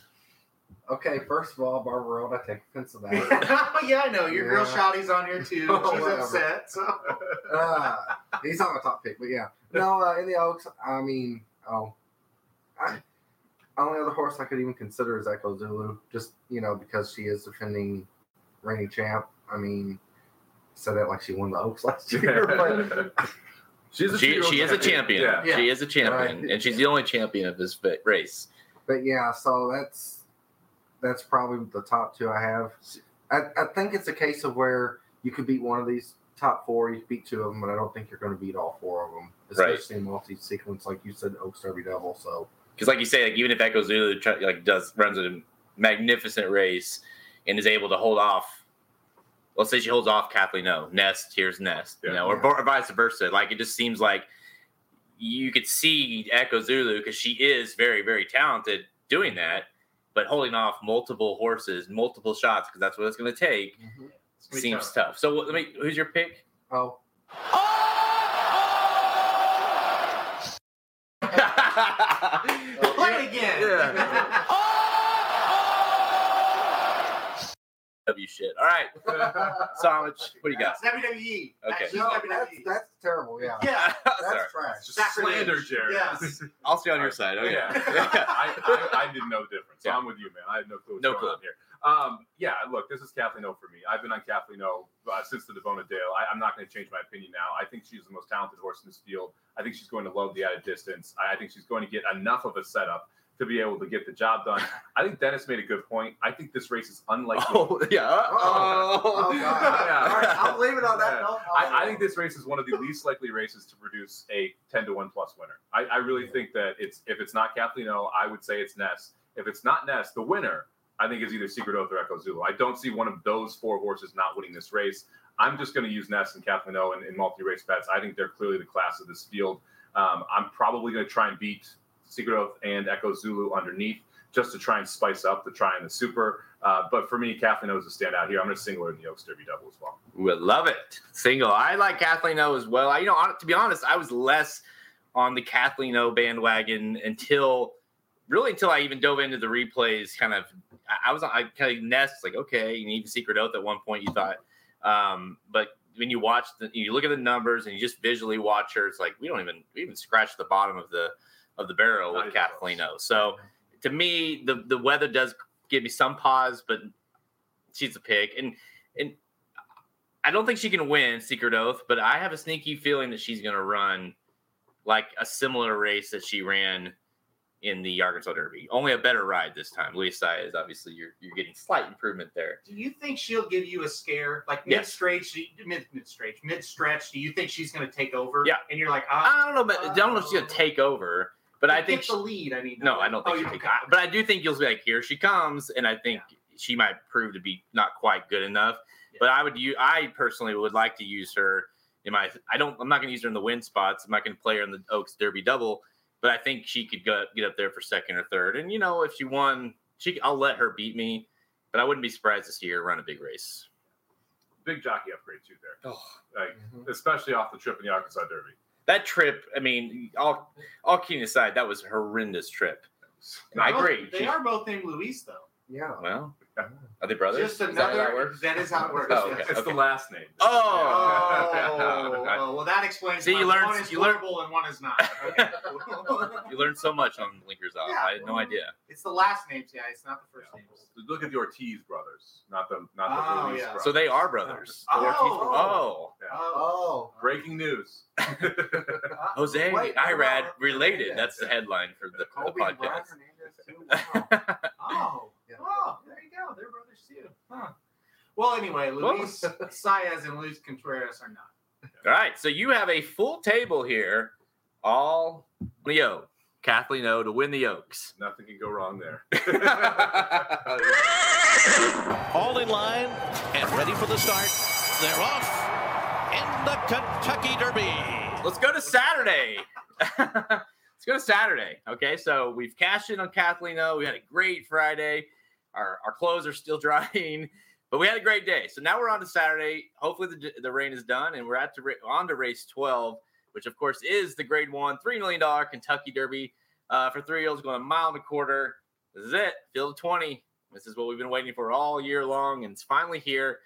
Okay, first of all, Barber Road, I take offense to that. yeah, I know. Your yeah. girl Shoddy's on here too. Oh, She's whatever. upset. So. uh, he's not my top pick, but yeah. No, uh, in the Oaks, I mean, oh, I, only other horse I could even consider is Echo Zulu, just you know because she is defending reigning champ. I mean, said that like she won the Oaks last year, but she's a she, she is a champion. Yeah. yeah. She is a champion, right. and she's the only champion of this race. But yeah, so that's that's probably the top two I have. I, I think it's a case of where you could beat one of these top four, you beat two of them, but I don't think you're going to beat all four of them, especially right. in multi-sequence, like you said, Oaks Derby Double. So because like you say, like even if Echo Zulu like does runs a magnificent race and is able to hold off, let's say she holds off Kathleen O, Nest, here's Nest, you know, or, or vice versa. Like it just seems like you could see Echo Zulu because she is very, very talented doing that, but holding off multiple horses, multiple shots because that's what it's going to take mm-hmm. seems tough. tough. So let me, who's your pick? Oh. Play it again. Yeah. W shit. All right. Somich, what do you got? That's WWE. Okay. That's, no, that's, that's, terrible. Yeah. Yeah. That's Sorry. trash. Just slander, Jared. Yes. I'll stay on your side. Okay. Yeah, I, I, I didn't know the difference. So Yeah. I'm with you, man. I had no clue what's No going clue. on here. Um, yeah, look, this is Kathleen O for me. I've been on Kathleen O uh, since the Davona Dale. I, I'm not going to change my opinion now. I think she's the most talented horse in this field. I think she's going to love the added distance. I, I think she's going to get enough of a setup to be able to get the job done. I think Dennis made a good point. I think this race is unlikely. Oh yeah. Oh, Oh. God. Yeah. All right, I'll leave it on that Yeah. note. I, I think this race is one of the least likely races to produce a 10 to 1 plus winner. I, I really think that it's if it's not Kathleen O, I would say it's Nest. If it's not Nest, the winner, I think is either Secret Oath or Echo Zulu. I don't see one of those four horses not winning this race. I'm just going to use Nest and Kathleen O in, in multi race bets. I think they're clearly the class of this field. Um, I'm probably going to try and beat Secret Oath and Echo Zulu underneath just to try and spice up the try and the super. Uh, but for me, Kathleen O is a standout here. I'm going to single her in the Oaks Derby double as well. We love it. Single. I like Kathleen O as well. I, you know, to be honest, I was less on the Kathleen O bandwagon until really until I even dove into the replays. Kind of, I- was I kind of nest like, okay, you need the secret oath at one point. You thought, um, but when you watch the, you look at the numbers and you just visually watch her, it's like we don't even we even scratch the bottom of the of the barrel Not with Kathleen O. So to me, the the weather does give me some pause, but she's a pick, and and I don't think she can win Secret Oath, but I have a sneaky feeling that she's going to run like a similar race that she ran in the Arkansas Derby. Only a better ride this time. Luis Saez, obviously, you're you're getting slight improvement there. Do you think she'll give you a scare, like mid stretch, mid mid stretch, mid stretch? Do you think she's going to take over? Yeah. and you're like, ah, I don't know, but I don't know if she's going to take over, but I think get the lead. I mean, No, I don't think Oh, she'll you- take. I- But I do think you'll be like, here she comes, and I think she might prove to be not quite good enough. But I would, use, I personally would like to use her in my. I don't. I'm not going to use her in the win spots. I'm not going to play her in the Oaks Derby double. But I think she could go, get up there for second or third. And you know, if she won, she I'll let her beat me. But I wouldn't be surprised to see her run a big race. Big jockey upgrade too there. Oh, Like Mhm. especially off the trip in the Arkansas Derby. That trip. I mean, all all kidding aside, that was a horrendous trip. I agree. They She- are both named Luis, though. Yeah. Well, are they brothers? Just Is that how that works? That is how it works. Oh, okay. It's the last name. Oh. Oh, well, that explains. See, you learned- One is you learned- global and one is not. Okay. You learned so much on Blinkers Off. Yeah, I had no idea. it's the last names, yeah. It's not the first names. Look at the Ortiz brothers, not the not the Oh, Ruiz yeah. brothers. So they are brothers. Oh. The Ortiz- oh. Yeah. Oh, Oh. Breaking news. Jose uh, Wait, Irad related. yeah. That's the headline for the, the Kobe and Brian podcast. Wow. oh, oh, there you go. Too. Huh. Well, anyway, Luis Saez and Luis Contreras are not. All right. So you have a full table here. All Leo, Kathleen O to win the Oaks. Nothing can go wrong there. All in line and ready for the start. They're off in the Kentucky Derby. Let's go to Saturday. Let's go to Saturday. Okay, so we've cashed in on Kathleen O. We had a great Friday. Our our clothes are still drying, but we had a great day. So now we're on to Saturday. Hopefully the, the rain is done, and we're at to on to race twelve, which of course is the Grade One three million dollar Kentucky Derby uh, for three year olds going a mile and a quarter. This is it. Field of twenty. This is what we've been waiting for all year long, and it's finally here.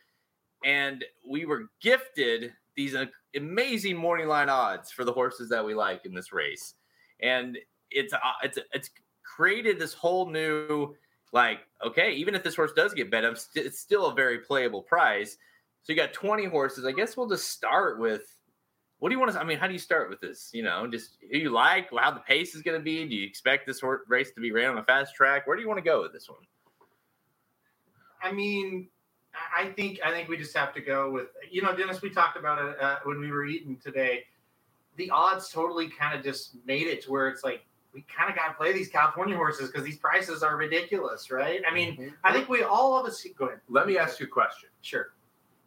And we were gifted these uh, amazing morning line odds for the horses that we like in this race, and it's uh, it's it's created this whole new like okay, even if this horse does get bet, st- it's still a very playable price. So you got 20 horses. I guess we'll just start with what do you want to? I mean, how do you start with this? You know, just who you like, how the pace is going to be. Do you expect this horse race to be ran on a fast track? Where do you want to go with this one? I mean, I I think I think we just have to go with you know, Dennis. We talked about it uh, when we were eating today. The odds totally kind of just made it to where it's like we kind of got to play these California horses because these prices are ridiculous, right? I mean, Mhm. I think we all of us. Go ahead. Let me ask you a question. Sure,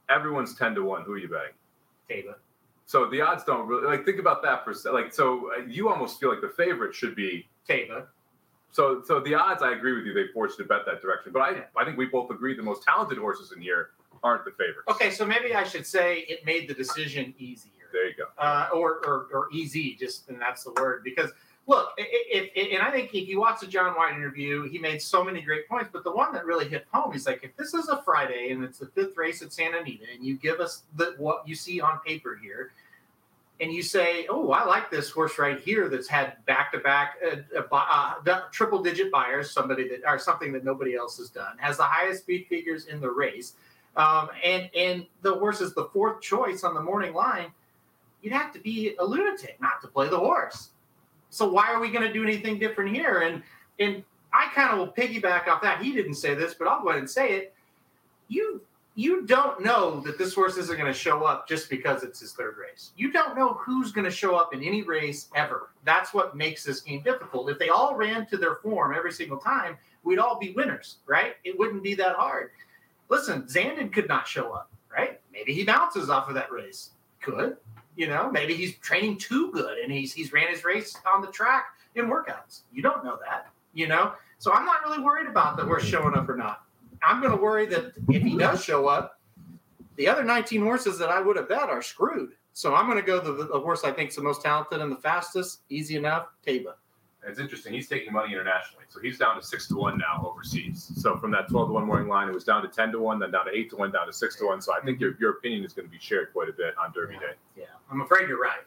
Everyone's ten to one. Who are you betting? Taiba. So the odds don't really like think about that for a se- like. So uh, you almost feel like the favorite should be. Taiba. So so the odds, I agree with you. They forced you to bet that direction, but I I think we both agree the most talented horses in here aren't the favorites. Okay, so maybe I should say it made the decision easier. There you go. uh, or, or or easy, just and that's the word. Because look, if, if and I think if you watch the John White interview, he made so many great points. But the one that really hit home, he's like, if this is a Friday and it's the fifth race at Santa Anita, and you give us the what you see on paper here, and you say, "Oh, I like this horse right here that's had back-to-back uh, uh, uh, triple-digit Beyers, somebody that or something that nobody else has done, has the highest speed figures in the race, um, and and the horse is the fourth choice on the morning line." You'd have to be a lunatic not to play the horse. So why are we going to do anything different here? And and I kind of will piggyback off that. He didn't say this, but I'll go ahead and say it. You you don't know that this horse isn't going to show up just because it's his third race. You don't know who's going to show up in any race ever. That's what makes this game difficult. If they all ran to their form every single time, we'd all be winners, right? It wouldn't be that hard. Listen, Zandon could not show up, right? Maybe he bounces off of that race. Could. You know, maybe he's training too good and he's he's ran his race on the track in workouts. You don't know that, you know. So I'm not really worried about the horse showing up or not. I'm going to worry that if he does show up, the other 19 horses that I would have bet are screwed. So I'm going to go the, the horse I think is the most talented and the fastest, easy enough, Taiba. It's interesting. He's taking money internationally, so he's down to six to one now overseas. So from that twelve to one morning line, it was down to ten to one, then down to eight to one, down to six to one. So I think your, your opinion is going to be shared quite a bit on Derby Day. Yeah, I'm afraid you're right.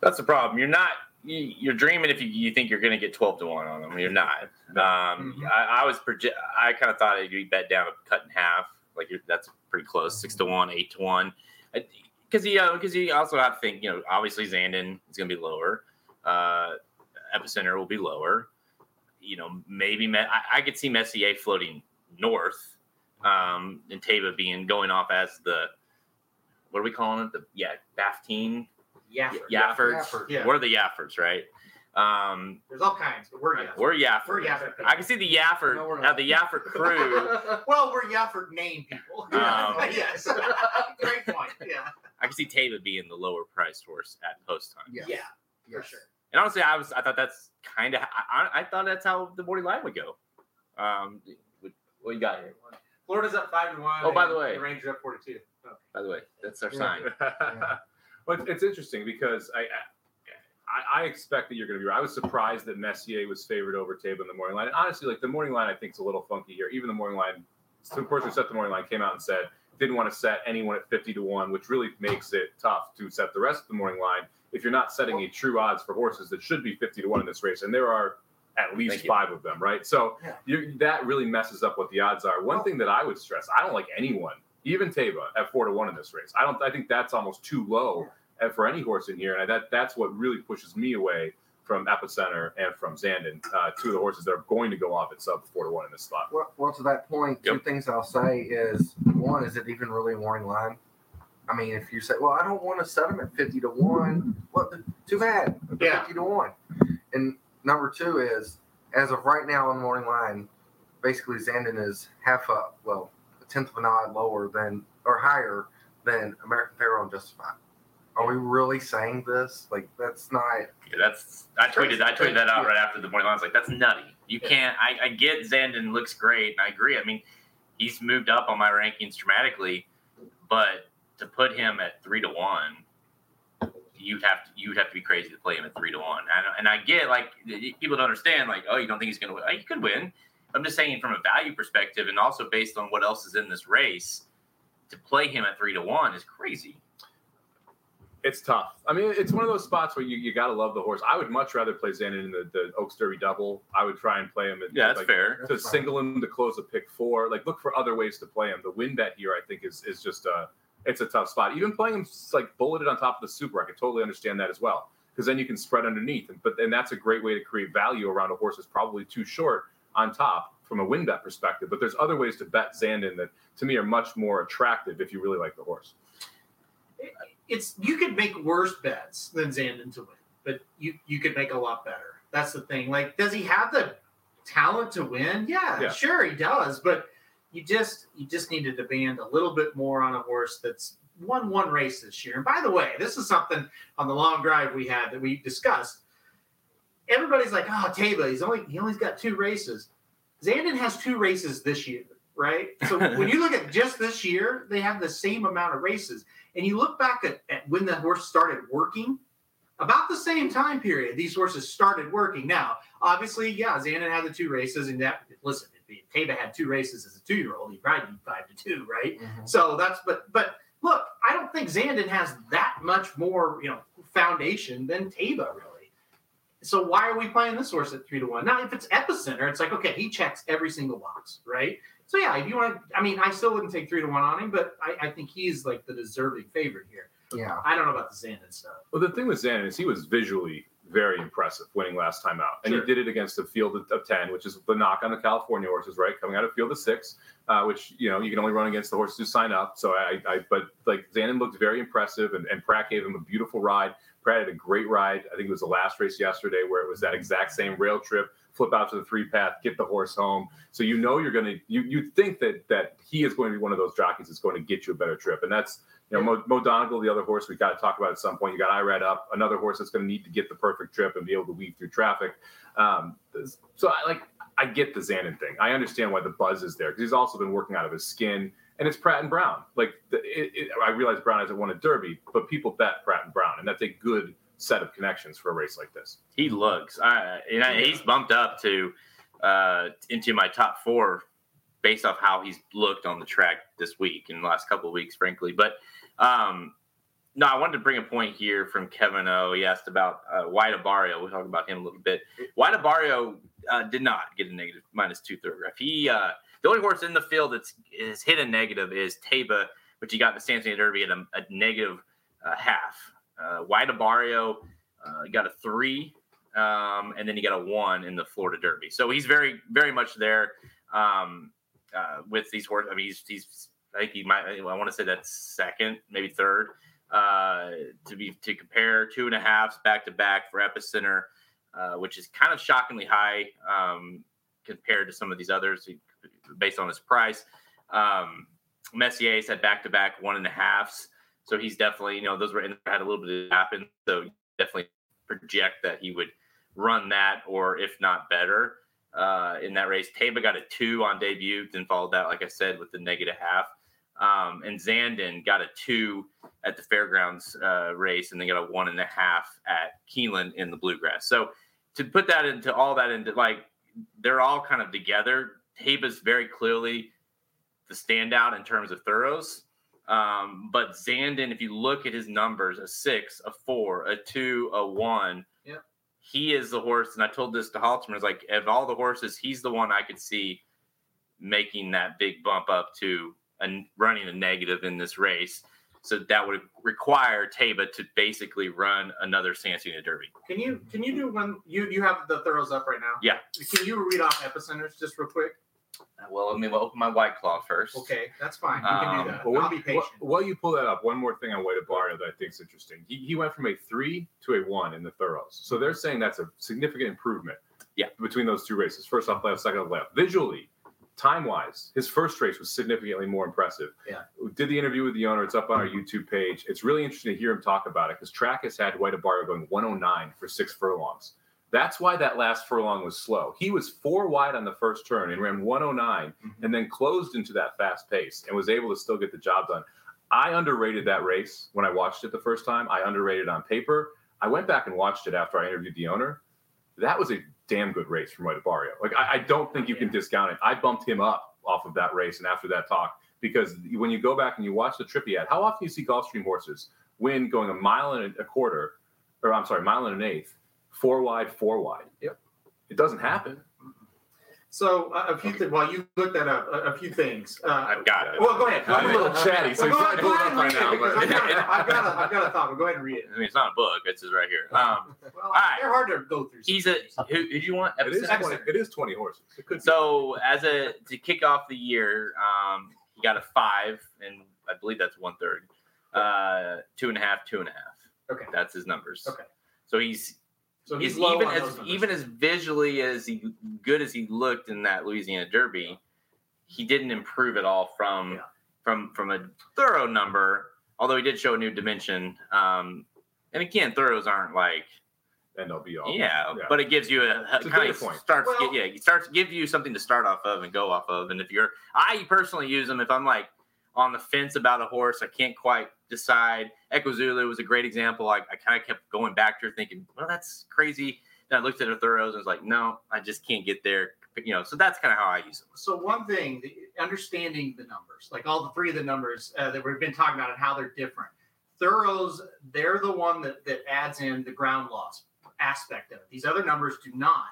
That's the problem. You're not. you- You're dreaming if you, you think you're going to get twelve to one on them. You're not. Um, Mhm. I, I was project. I kind of thought it'd be bet down, cut in half. Like you're, that's pretty close, six to one, eight to one. Because you know, because you also have to think. You know, obviously Zandon is going to be lower. Uh, Epicenter will be lower. You know, maybe Me- I, I could see Messier floating north, um, and Taiba being going off as the what are we calling it? The yeah, Baftine. Yeah, Yaffords. Yafford. Yeah. We're the Yaffords, right? Um, there's all kinds, but we're Yafford. we're Yafford. We're Yafford. I can see the Yafford, No, we're now the Yafford crew. well, we're Yafford name people. Um, yes, great point. Yeah, I can see Taiba being the lower priced horse at post time. Yes. yeah, for Yes. sure. And honestly, I was I thought that's kind of I, I, I thought that's how the morning line would go. Um, what, what you got here? Florida's up five to one. Oh, by the way. the Rangers up forty-two. Oh. By the way, that's our Yeah. sign. well, it's, it's interesting because I, I I expect that you're going to be right. I was surprised that Messier was favored over Taiba in the morning line. And honestly, like the morning line, I think is a little funky here. Even the morning line, so of course, who set the morning line came out and said didn't want to set anyone at 50 to one, which really makes it tough to set the rest of the morning line if you're not setting a true odds for horses that should be 50 to one in this race, and there are at least five of them, right? So Yeah. you, that really messes up what the odds are. One thing that I would stress, I don't like anyone, even Taiba, at four to one in this race. I don't. I think that's almost too low uh, for any horse in here, and that that's what really pushes me away from Epicenter and from Zandon, uh, two of the horses that are going to go off at sub four to one in this spot. Well, well, to that point, two Yep. things I'll say is one, is it even really a morning line? I mean, if you say, well, I don't want to set them at 50 to 1, what th- too bad. Yeah. 50 to 1. And number two is, as of right now on the morning line, basically Zandon is half up, well, a tenth of an odd lower than, or higher than American Pharoah and Justified. Are we really saying this? Like, that's not. Yeah, that's I tweeted I tweeted that out right after the morning line. I was like, that's nutty. You can't. I, I get Zandon looks great, and I agree. I mean, he's moved up on my rankings dramatically, but to put him at three to one, you'd have to you'd have to be crazy to play him at three to one. And, and I get like people don't understand like, oh, you don't think he's going to win? He could win. I'm just saying from a value perspective, and also based on what else is in this race, to play him at three to one is crazy. It's tough. I mean, it's one of those spots where you, you got to love the horse. I would much rather play Zandon in the, the Oaks Derby double. I would try and play him. At, Yeah, that's like, fair. to That's fine. single him to close a pick four. Like look for other ways to play him. The win bet here, I think, is is just a it's a tough spot. Even playing him like bulleted on top of the super, I can totally understand that as well. Because then you can spread underneath, and but and that's a great way to create value around a horse that's probably too short on top from a win bet perspective. But there's other ways to bet Zandon that to me are much more attractive if you really like the horse. It's you could make worse bets than Zandon to win, but you you could make a lot better. That's the thing. Like, does he have the talent to win? Yeah, Yeah. sure he does. But you just you just need to demand a little bit more on a horse that's won one race this year. And by the way, this is something on the long drive we had that we discussed. Everybody's like, oh, Taiba, he's only he only's got two races. Zandon has two races this year, right? So when you look at just this year, they have the same amount of races. And you look back at, at when the horse started working, about the same time period, these horses started working. Now, obviously, yeah, Zandon had the two races, and that listen, if Taiba had two races as a two-year-old, he'd probably be five to two, right? Mhm. So that's but but look, I don't think Zandon has that much more, you know, foundation than Taiba, really. So why are we playing this horse at three to one? Now, if it's epicenter, it's like okay, he checks every single box, right? So yeah, if you want, I mean, I still wouldn't take three to one on him, but I, I think he's like the deserving favorite here. Yeah. I don't know about the Zandon stuff. Well, the thing with Zandon is he was visually very impressive winning last time out. And Sure. he did it against a field of, of 10, which is the knock on the California horses, right? Coming out of field of six, uh, which, you know, you can only run against the horses who sign up. So I, I but like Zandon looked very impressive and, and Prat gave him a beautiful ride. Prat had a great ride. I think it was the last race yesterday where it was that exact same rail trip, flip out to the three path, get the horse home. So you know you're going to, you you think that that he is going to be one of those jockeys that's going to get you a better trip. And that's, you know, Mo, Mo Donegal, the other horse we got to talk about at some point. You got Irad up, another horse that's going to need to get the perfect trip and be able to weave through traffic. Um, so I like, I get the Zandon thing. I understand why the buzz is there because he's also been working out of his skin. And it's Prat and Brown. Like the, it, it, I realize Brown hasn't won a Derby, but people bet Prat and Brown, and that's a good set of connections for a race like this. He looks. I, and I, he's bumped up to uh, into my top four based off how he's looked on the track this week and the last couple of weeks, frankly. But um, no, I wanted to bring a point here from Kevin O. He asked about uh, White Abarrio. We'll talk about him a little bit. White Abarrio uh, did not get a negative minus two third thoroughbred. He uh, the only horse in the field that's is hit a negative is Taba, which he got the Santa Anita Derby at a, a negative uh, half. Uh, White Abarrio uh, got a three, um, and then he got a one in the Florida Derby. So he's very, very much there um, uh, with these words. I mean, he's, he's, I think he might. I want to say that's second, maybe third. Uh, to be to compare two and a halves back to back for Epicenter, uh, which is kind of shockingly high um, compared to some of these others based on his price. Um, Messier's had back to back one and a halves. So he's definitely, you know, those were in, had a little bit of happen. So definitely project that he would run that, or if not better, uh, in that race. Taiba got a two on debut, then followed that, like I said, with the negative half. Um, and Zandon got a two at the fairgrounds uh, race, and then got a one and a half at Keeneland in the bluegrass. So to put that into all that into like they're all kind of together. Taiba's very clearly the standout in terms of thoroughs. Um, but Zandon, if you look at his numbers, a six, a four, a two, a one. He is the horse. And I told this to Halterman, it's like of all the horses, he's the one I could see making that big bump up to and running a negative in this race. So that would require Taiba to basically run another Santa Anita Derby. Can you can you do one? You you have the thorough up right now. Yeah. Can you read off epicenters just real quick? Well, let me open my white claw first. Okay, that's fine. You can Um, do that. Well, I'll while, be you- patient. while- while you pull that up, one more thing on White Abarrio that I think is interesting. He, he went from a three to a one in the thoroughs. So they're saying that's a significant improvement. Yeah. Between those two races, first off left, second off left. Visually, time wise, his first race was significantly more impressive. Yeah. We did the interview with the owner. It's up on our YouTube page. It's really interesting to hear him talk about it because Trakus had White Abario going 109 for six furlongs. That's why that last furlong was slow. He was four wide on the first turn and ran 109 mm-hmm. and then closed into that fast pace and was able to still get the job done. I underrated that race when I watched it the first time. I underrated on paper. I went back and watched it after I interviewed the owner. That was a damn good race from White Barrio. Like I, I don't think you can discount it. I bumped him up off of that race and after that talk because when you go back and you watch the trip he had, how often do you see Gulfstream horses win going a mile and a quarter, or I'm sorry, mile and an eighth, four wide, four wide? Yep. It doesn't happen. So uh, a few things. While you looked that up, a, a few things. Uh, I've got it. well, go ahead. I'm a little chatty, so Well, he's go trying ahead, to go pull ahead up and right read it, now. because I've got, a, I've got a thought. But go ahead and read it. I mean, it's not a book. It's just right here. Um, Well, right. they're hard to go through. he's a who, who do you want? It is, 20, it is 20 horses. It could be. So as a to kick off the year, um, he got a five, and I believe that's one third, uh, two and a half, two and a half. Okay. that's his numbers. Okay. so he's So he's he's low even on as those even as visually as he good as he looked in that Louisiana Derby, he didn't improve at all from Yeah. from from a thorough number. Although he did show a new dimension. Um, and again, thoroughs aren't like and they'll be all. yeah, but it gives you a, a kind of point. starts Well- get, yeah, it starts to give you something to start off of and go off of. And if you're, I personally use them if I'm like on the fence about a horse, I can't quite decide. Echo Zulu was a great example. I, I kind of kept going back to her thinking, well, that's crazy. Then I looked at her thoroughs and was like, no, I just can't get there. You know, so that's kind of how I use them. So one thing, understanding the numbers, like all the three of the numbers uh, that we've been talking about and how they're different. thoroughs, they're the one that, that adds in the ground loss aspect of it. These other numbers do not.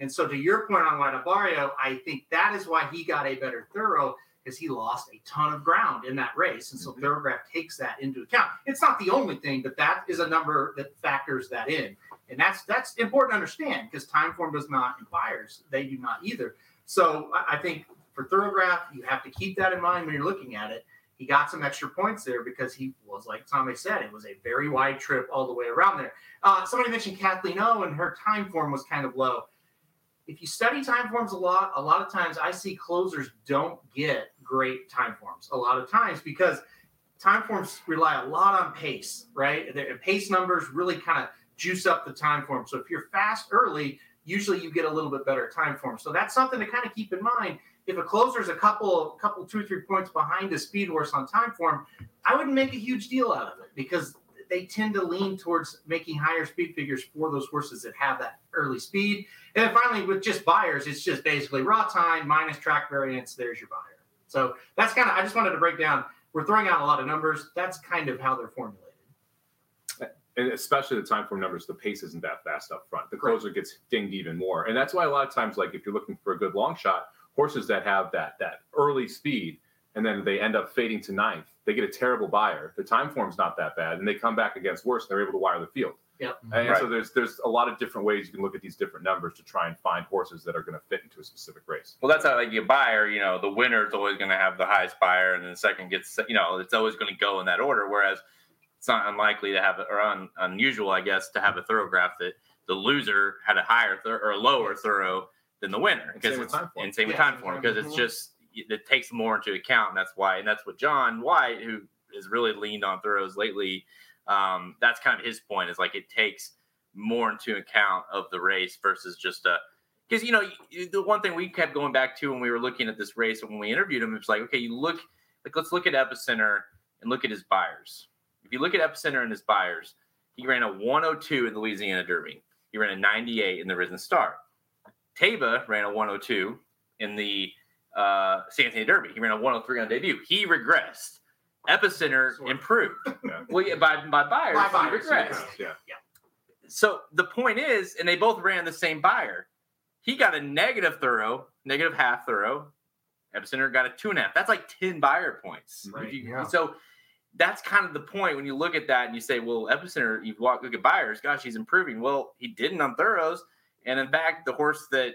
And so, to your point on Barrio, I think that is why he got a better thorough because he lost a ton of ground in that race. And so, Mhm. Thoro-Graph takes that into account. It's not the only thing, but that is a number that factors that in. And that's that's important to understand because time form does not and Beyers they do not either. So I, I think for Thoro-Graph, you have to keep that in mind when you're looking at it. He got some extra points there because he was, like Tommy said, it was a very wide trip all the way around there. Uh, somebody mentioned Kathleen O, and her time form was kind of low. If you study time forms a lot, a lot of times I see closers don't get great time forms a lot of times because time forms rely a lot on pace, right? The pace numbers really kind of juice up the time form. So if you're fast early, usually you get a little bit better time form. So that's something to kind of keep in mind. If a closer is a couple, couple, two, or three points behind a speed horse on time form, I wouldn't make a huge deal out of it because they tend to lean towards making higher speed figures for those horses that have that early speed. And then finally, with just Beyers, it's just basically raw time minus track variance. There's your Beyer. So that's kind of, I just wanted to break down. We're throwing out a lot of numbers. That's kind of how they're formulated. and especially the time form numbers, the pace isn't that fast up front. The closer gets dinged even more, and that's why a lot of times, like if you're looking for a good long shot, horses that have that that early speed and then they end up fading to ninth, they get a terrible Beyer. The time form's not that bad, and they come back against worse. And they're able to wire the field. Yep. And Right. so there's there's a lot of different ways you can look at these different numbers to try and find horses that are going to fit into a specific race. Well, that's how like you buyer. You know, the winner is always going to have the highest Beyer, and then the second gets. You know, it's always going to go in that order. Whereas it's not unlikely to have, or un, unusual, I guess, to have a Thoro-Graph that the loser had a higher thor- or a lower thorough than the winner because same it's time form. and same with Yeah. time form because it's Mhm. just it takes more into account. And that's why, and that's what John White, who has really leaned on thorows lately, um, that's kind of his point. Is like it takes more into account of the race versus just a because you know the one thing we kept going back to when we were looking at this race and when we interviewed him, it's like okay, you look like let's look at Epicenter and look at his Beyers. If you look at Epicenter and his Beyers, he ran a 102 in the Louisiana Derby. He ran a 98 in the Risen Star. Taiba ran a 102 in the uh, Santa Anita Derby. He ran a 103 on debut. He regressed. Epicenter Sort of. improved. Yeah. Well, yeah, by by Beyers, By he Beyers, regressed Yeah. yeah. so the point is, and they both ran the same Beyer. He got a negative thorough, negative half thorough. Epicenter got a two and a half. That's like 10 Beyer points. Right, you- yeah. So that's kind of the point when you look at that and you say, well, Epicenter, you walk, look at Beyers, gosh, he's improving. Well, he didn't on thorows. And in fact, the horse that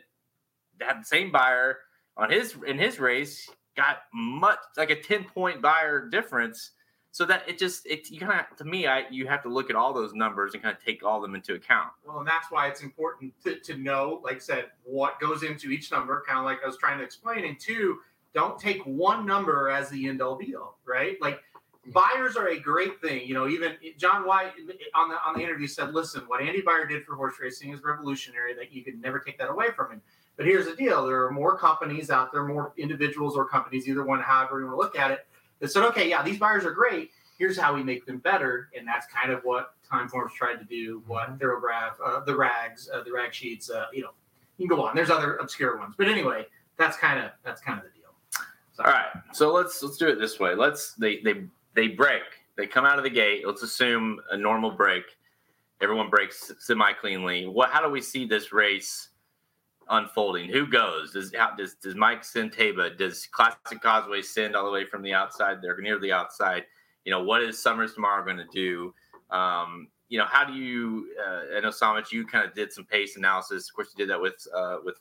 had the same Beyer on his in his race got much like a 10 point Beyer difference. So that it just it you kind of to me, I you have to look at all those numbers and kind of take all of them into account. Well, and that's why it's important to, to know, like I said, what goes into each number, kind of like I was trying to explain. And two, don't take one number as the end all be all, right? Like Beyers are a great thing. You know, even John White on the on the interview said, listen, what Andy Beyer did for horse racing is revolutionary, that you can never take that away from him. But here's the deal: there are more companies out there, more individuals or companies, either one, however you want to look at it, that said, okay, yeah, these Beyers are great. Here's how we make them better, and that's kind of what Time Forms tried to do. What Thoro-Graph, uh, the rags, uh, the rag sheets, uh, you know, you can go on. There's other obscure ones, but anyway, that's kind of that's kind of the deal. So, All right, so let's let's do it this way. Let's they they they break. They come out of the gate. Let's assume a normal break. Everyone breaks semi cleanly. What? How do we see this race unfolding? Who goes? Does does does Mike send Taiba? Does Classic Causeway send all the way from the outside? They're near the outside. You know what is Summers tomorrow going to do? Um, you know how do you? Uh, I know Somich, you kind of did some pace analysis. Of course, you did that with uh, with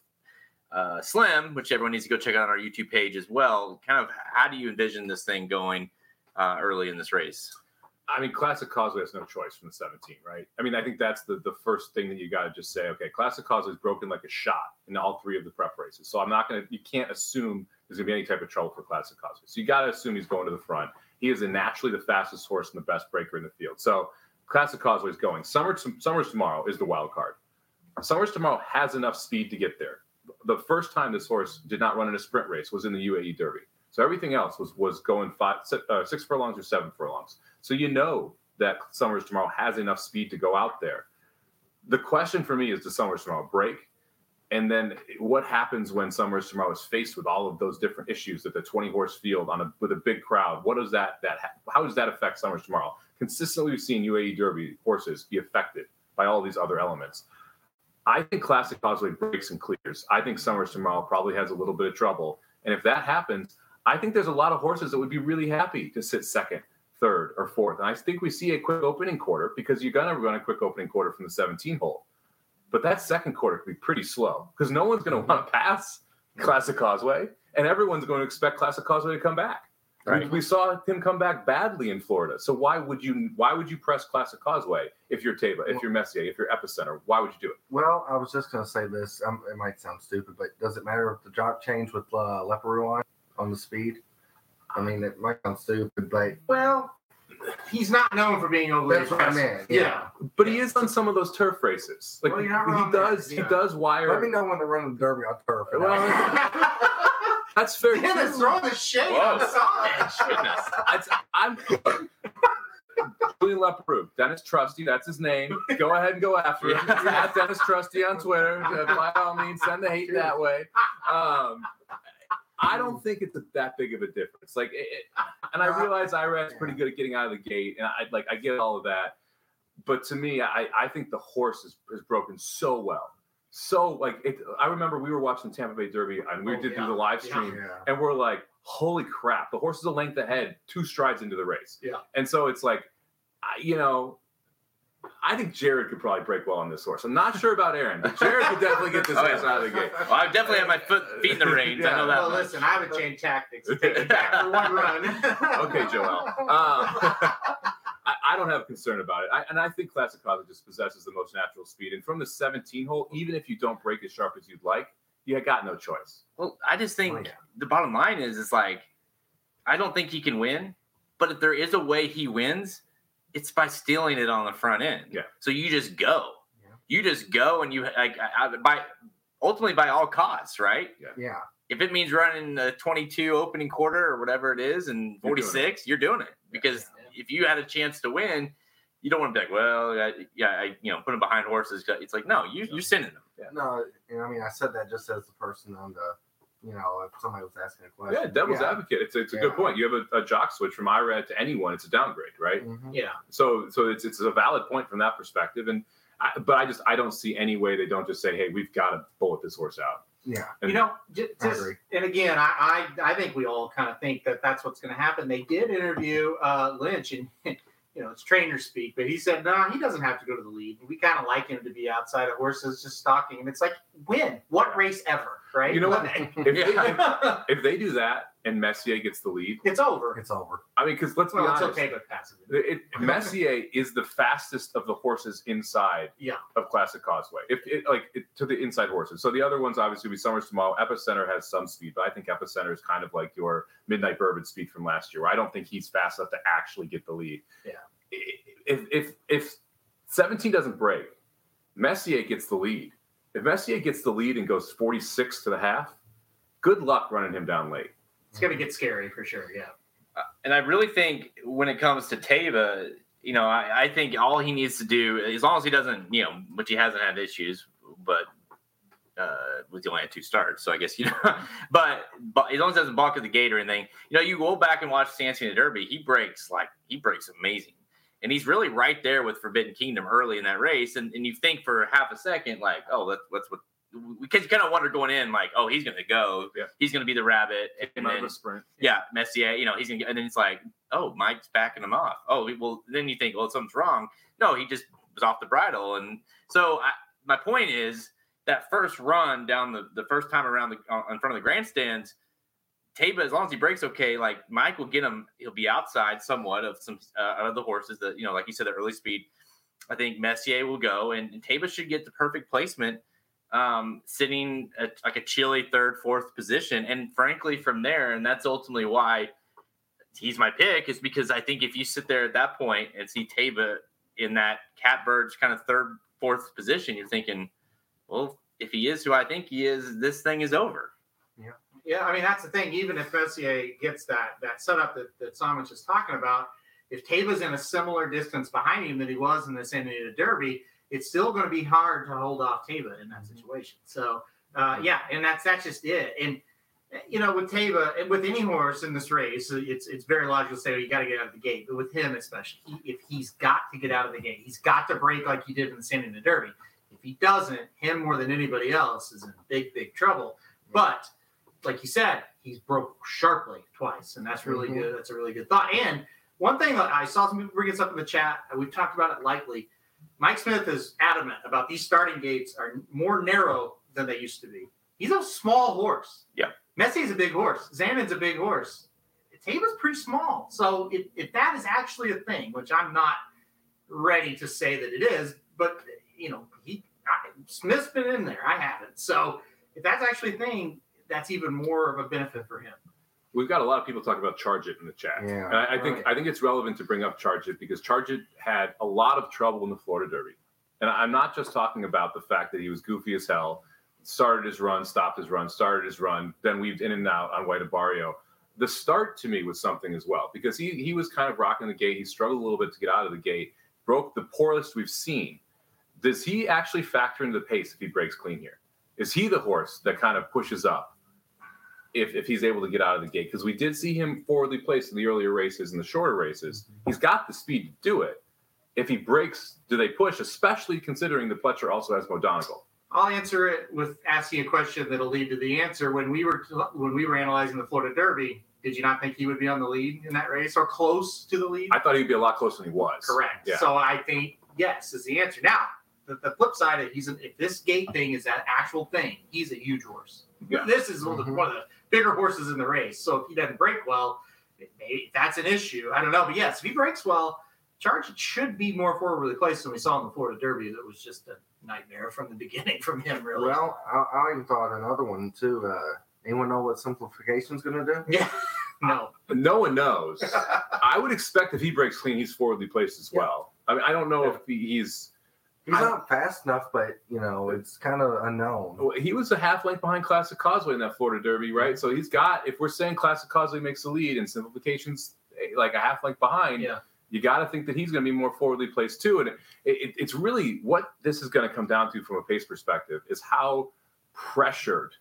uh, Slim, which everyone needs to go check out on our YouTube page as well. Kind of how do you envision this thing going uh, early in this race? I mean, Classic Causeway has no choice from the 17, right? I mean, I think that's the, the first thing that you got to just say, okay, Classic Causeway is broken like a shot in all three of the prep races. So I'm not going to, you can't assume there's going to be any type of trouble for Classic Causeway. So you got to assume he's going to the front. He is naturally the fastest horse and the best breaker in the field. So Classic Causeway is going. Summer, Summers tomorrow is the wild card. Summers tomorrow has enough speed to get there. The first time this horse did not run in a sprint race was in the UAE Derby. So everything else was was going five, uh, six furlongs or seven furlongs. So you know that Summers tomorrow has enough speed to go out there. The question for me is does Summers tomorrow break? And then what happens when Summers tomorrow is faced with all of those different issues at the 20 horse field on a with a big crowd? What does that that how does that affect Summers tomorrow? consistently we've seen UAE Derby horses be affected by all these other elements. I think Classic Causeway breaks and clears. I think Summers tomorrow probably has a little bit of trouble. And if that happens, I think there's a lot of horses that would be really happy to sit second, third, or fourth. And I think we see a quick opening quarter because you're going to run a quick opening quarter from the 17 hole. But that second quarter could be pretty slow because no one's going to want to pass Classic Causeway, and everyone's going to expect Classic Causeway to come back. Right. We, we saw him come back badly in Florida. So why would you why would you press Classic Causeway if you're Taiba, if you're Messier, if you're Epicenter? Why would you do it? Well, I was just going to say this. Um, it might sound stupid, but does it matter if the jock change with uh, Leparoux on on the speed? I mean, it might sound stupid, but Well, he's not known for being overly that's what I aggressive. meant. Yeah. Yeah. But he is on some of those turf races. Like Well, you're not he wrong there, does, he does wire. Let me know when they're running the derby on turf. Well, That's fair. Dennis too. throwing the shade on the side. Goodness. I'm Julian Leparoux, Dennis Trusty, that's his name. Go ahead and go after him. Yeah. At Dennis Trusty on Twitter. Uh, By all means, send the hate that way. Um, I don't think it's a, that big of a difference. Like, it, it- and I realize Irad's pretty good at getting out of the gate, and I like I get all of that. But to me, I, I think the horse is, is broken so well. So like it, I remember we were watching the Tampa Bay Derby and we Oh, did yeah. do the live stream yeah. and we're like, holy crap, the horse is a length ahead, two strides into the race. Yeah. And so it's like, I- you know, I think Jared could probably break well on this horse. I'm not sure about Aaron, but Jared could definitely get this Oh, horse out of the gate. Well, I definitely have my foot feet in the reins. I know that. Well, much. listen, I would change tactics. Take it back for one run. Okay, Joel. Um, I, I don't have a concern about it. I, and I think Classic Cosmic just possesses the most natural speed. And from the 17 hole, even if you don't break as sharp as you'd like, you got no choice. Well, I just think Oh, yeah. the bottom line is, it's like, I don't think he can win, but if there is a way he wins, it's by stealing it on the front end. Yeah. So you just go. Yeah. You just go, and you like I, I- by ultimately by all costs, right? Yeah. yeah. If it means running a 22 opening quarter or whatever it is, and You're doing 46, you're doing it because if you had a chance to win. You don't want to be like, well, I, yeah, I, you know, put him behind horses. It's like, no, you, you're sending them. No, and I mean, I said that just as the person on the, you know, if somebody was asking a question. Yeah, devil's Yeah. advocate. It's, it's a Yeah. good point. You have a, a jock switch from IRAD to anyone. It's a downgrade, right? Mhm. yeah. So so it's it's a valid point from that perspective. And I, but I just I don't see any way they don't just say, hey, we've got to bullet this horse out. Yeah. And- you know, j- I just, agree. and again, I, I I think we all kind of think that that's what's going to happen. They did interview uh, Lynch, and you know it's trainer speak, but he said no, he doesn't have to go to the lead. We kind of like him to be outside of horses, just stalking, and it's like win what race ever, right? You know what? Let- If they, if they do that and Messier gets the lead, it's over. It's over. I mean, because let's be Well, it's honest, okay, but passive. it, Messier is the fastest of the horses inside Yeah. of Classic Causeway. If it like it, to the inside horses. So the other ones obviously will be Summers tomorrow. Epicenter has some speed, but I think Epicenter is kind of like your Midnight Bourbon speed from last year. Where I don't think he's fast enough to actually get the lead. Yeah. If if if 17 doesn't break, Messier gets the lead. If Messier gets the lead and goes 46 to the half, good luck running him down late. It's going to get scary for sure. Yeah. and I really think when it comes to Taiba, you know, I, I think all he needs to do, as long as he doesn't, you know, which he hasn't had issues, but uh, with the only had two starts, so I guess you know, but but as long as he doesn't balk at the gate or anything, you know, you go back and watch Santa Anita Derby, he breaks like he breaks amazing, and he's really right there with Forbidden Kingdom early in that race, and, and you think for half a second like, oh, that's that's what. Because you kind of wonder going in, like, oh, he's going to go. Yeah. He's going to be the rabbit, and then sprint. yeah, Messier, you know, he's gonna get, and then it's like, oh, Mike's backing him off. Oh, well, then you think, well, something's wrong. No, he just was off the bridle, and so I, my point is that first run down the the first time around the in front of the grandstands, Taiba, as long as he breaks okay, like Mike will get him. He'll be outside somewhat of some uh, of the horses that you know, like you said, the early speed. I think Messier will go, and, and Taiba should get the perfect placement um, sitting at like a chilly third, fourth position. And frankly, from there, and that's ultimately why he's my pick, is because I think if you sit there at that point and see Taiba in that catbird's kind of third, fourth position, you're thinking, well, if he is who I think he is, this thing is over. Yeah, Yeah, I mean that's the thing. Even if Messier gets that that setup that that Simon was talking about, if Taiba's in a similar distance behind him that he was in the San Diego Derby, it's still going to be hard to hold off Taiba in that situation. So uh, yeah, and that's that's just it. And you know, with Taiba, and with any horse in this race, it's it's very logical to say oh, you got to get out of the gate. But with him, especially, he, if he's got to get out of the gate, he's got to break like he did in the San Diego Derby. If he doesn't, him more than anybody else is in big, big trouble. But like you said, he's broke sharply twice, and that's really Mhm. good. That's a really good thought. And one thing I saw some people bring this up in the chat, we've talked about it lightly. Mike Smith is adamant about these starting gates are more narrow than they used to be. He's a small horse. Yeah. Messi's a big horse. Zandon's a big horse. Taiba's pretty small. So if, if that is actually a thing, which I'm not ready to say that it is, but you know, he I, Smith's been in there. I haven't. So if that's actually a thing, that's even more of a benefit for him. We've got a lot of people talking about Charge It in the chat. Yeah, and I, I think right. I think it's relevant to bring up Charge It because Charge It had a lot of trouble in the Florida Derby. And I'm not just talking about the fact that he was goofy as hell, started his run, stopped his run, started his run, then weaved in and out on White Barrio. The start to me was something as well because he he was kind of rocking the gate. He struggled a little bit to get out of the gate, broke the poorest we've seen. Does he actually factor into the pace if he breaks clean here? Is he the horse that kind of pushes up if, if he's able to get out of the gate? Because we did see him forwardly placed in the earlier races and the shorter races. He's got the speed to do it. If he breaks, do they push? Especially considering the Pletcher also has Mo Donegal. I'll answer it with asking a question that'll lead to the answer. When we were when we were analyzing the Florida Derby, did you not think he would be on the lead in that race or close to the lead? I thought he'd be a lot closer than he was. Correct. Yeah. So I think yes is the answer. Now the, the flip side of he's a, if this gate thing is that actual thing, he's a huge horse. Yeah. This is one of the- Mhm. one of the bigger horses in the race. So if he doesn't break well, it may, that's an issue. I don't know, but yes, if he breaks well, Charge should be more forwardly placed than we saw in the Florida Derby. That was just a nightmare from the beginning from him. Really. Well, I, I even thought another one too. Uh, anyone know what simplification's going to do? yeah. No. No one knows. I would expect if he breaks clean, he's forwardly placed as well. I mean, I don't know if he, he's. He's I- not fast enough, but you know it's kind of unknown. He was a half length behind Classic Causeway in that Florida Derby, right? So he's got. If we're saying Classic Causeway makes the lead and simplifications eh, like a half length behind, Yeah. you got to think that he's going to be more forwardly placed too. And it, it, it's really what this is going to come down to from a pace perspective is how pressured,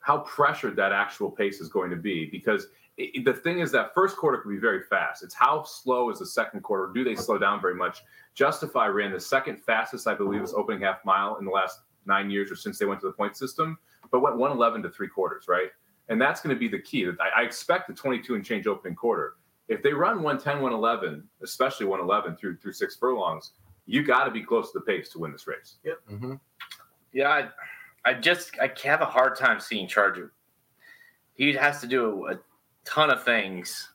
how pressured that actual pace is going to be. Because it, the thing is that first quarter can be very fast. It's how slow is the second quarter? Do they slow down very much? Justify ran the second fastest, I believe, is opening half mile in the last nine years or since they went to the point system, but went 111 to three quarters, right? And that's going to be the key. I, I expect the 22 and change opening quarter. If they run 110, 111, especially 111 through through six furlongs, you got to be close to the pace to win this race. hmm Yeah, I, I just I have a hard time seeing Charger. He has to do a ton of things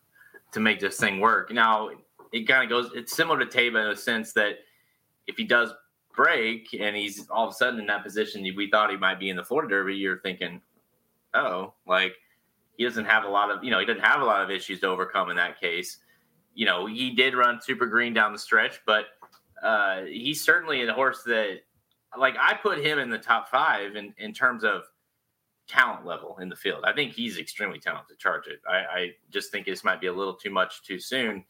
to make this thing work. Now it kind of goes. It's similar to Taiba in a sense that if he does break and he's all of a sudden in that position we thought he might be in the Florida Derby, you're thinking, oh, like he doesn't have a lot of you know he doesn't have a lot of issues to overcome in that case. You know he did run super green down the stretch, but uh, he's certainly a horse that like I put him in the top five in, in terms of talent level in the field. I think he's extremely talented. Charge it. I, I just think this might be a little too much too soon.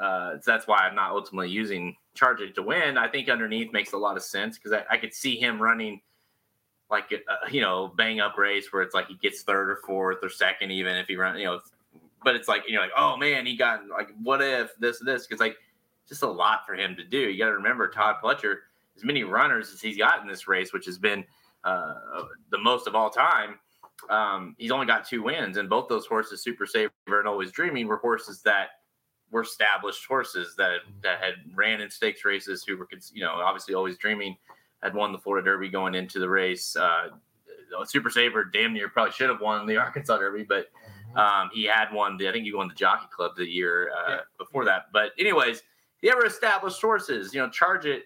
Uh, so that's why I'm not ultimately using Charge it to win. I think underneath makes a lot of sense because I, I could see him running like a, you know bang up race where it's like he gets third or fourth or second even if he runs you know. But it's like you're like oh man he got like what if this this because like just a lot for him to do. You got to remember Todd Pletcher as many runners as he's got in this race, which has been uh, the most of all time. Um, he's only got two wins, and both those horses, Super Saver and Always Dreaming, were horses that were established horses that that had ran in stakes races. Who were, you know, obviously Always Dreaming had won the Florida Derby going into the race. Uh, Super Saver damn near probably should have won the Arkansas Derby, but um, he had won. The, I think he won the Jockey Club the year uh, Yeah. before that. But anyways, the ever established horses, you know, Charge It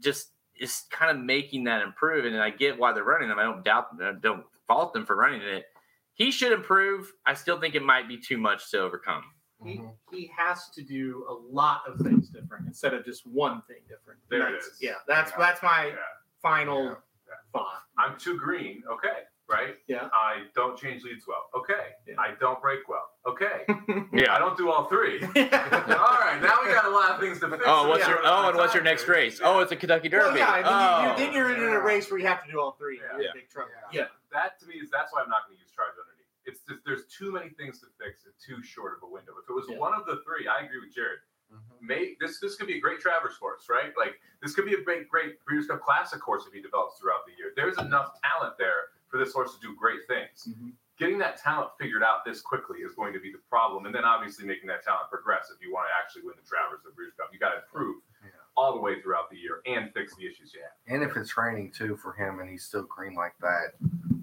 just is kind of making that improve. And I get why they're running them. I don't doubt, I don't fault them for running it. He should improve. I still think it might be too much to overcome. He, Mhm. he has to do a lot of things different instead of just one thing different. There it That's- is. Yeah, that's Yeah. that's my Yeah. final Yeah. Yeah. thought. I'm too green. Okay. Right. Yeah. I don't change leads well. Okay. Yeah. I don't break well. Okay. Yeah. I don't do all three. all right. Now we got a lot of things to fix. Oh, what's Yeah. your oh, and what's your next race? Oh, it's a Kentucky Derby. Well, yeah, and then, you, you, oh. then you're in a race where you have to do all three. Yeah. You're big trouble. Yeah. Yeah. That to me is that's why I'm not going to use charge underneath. It's just, there's too many things to fix in too short of a window. If it was Yeah. one of the three, I agree with Jared. Mhm. May this this could be a great Travers course, right? Like this could be a great great Breeders' Cup Classic course if he develops throughout the year. There's enough talent there for this horse to do great things. Mhm. Getting that talent figured out this quickly is going to be the problem, and then obviously making that talent progress if you want to actually win the Travers or Breeders' Cup. You got to improve Yeah. all the way throughout the year and fix the issues you have. And if it's raining too for him and he's still green like that,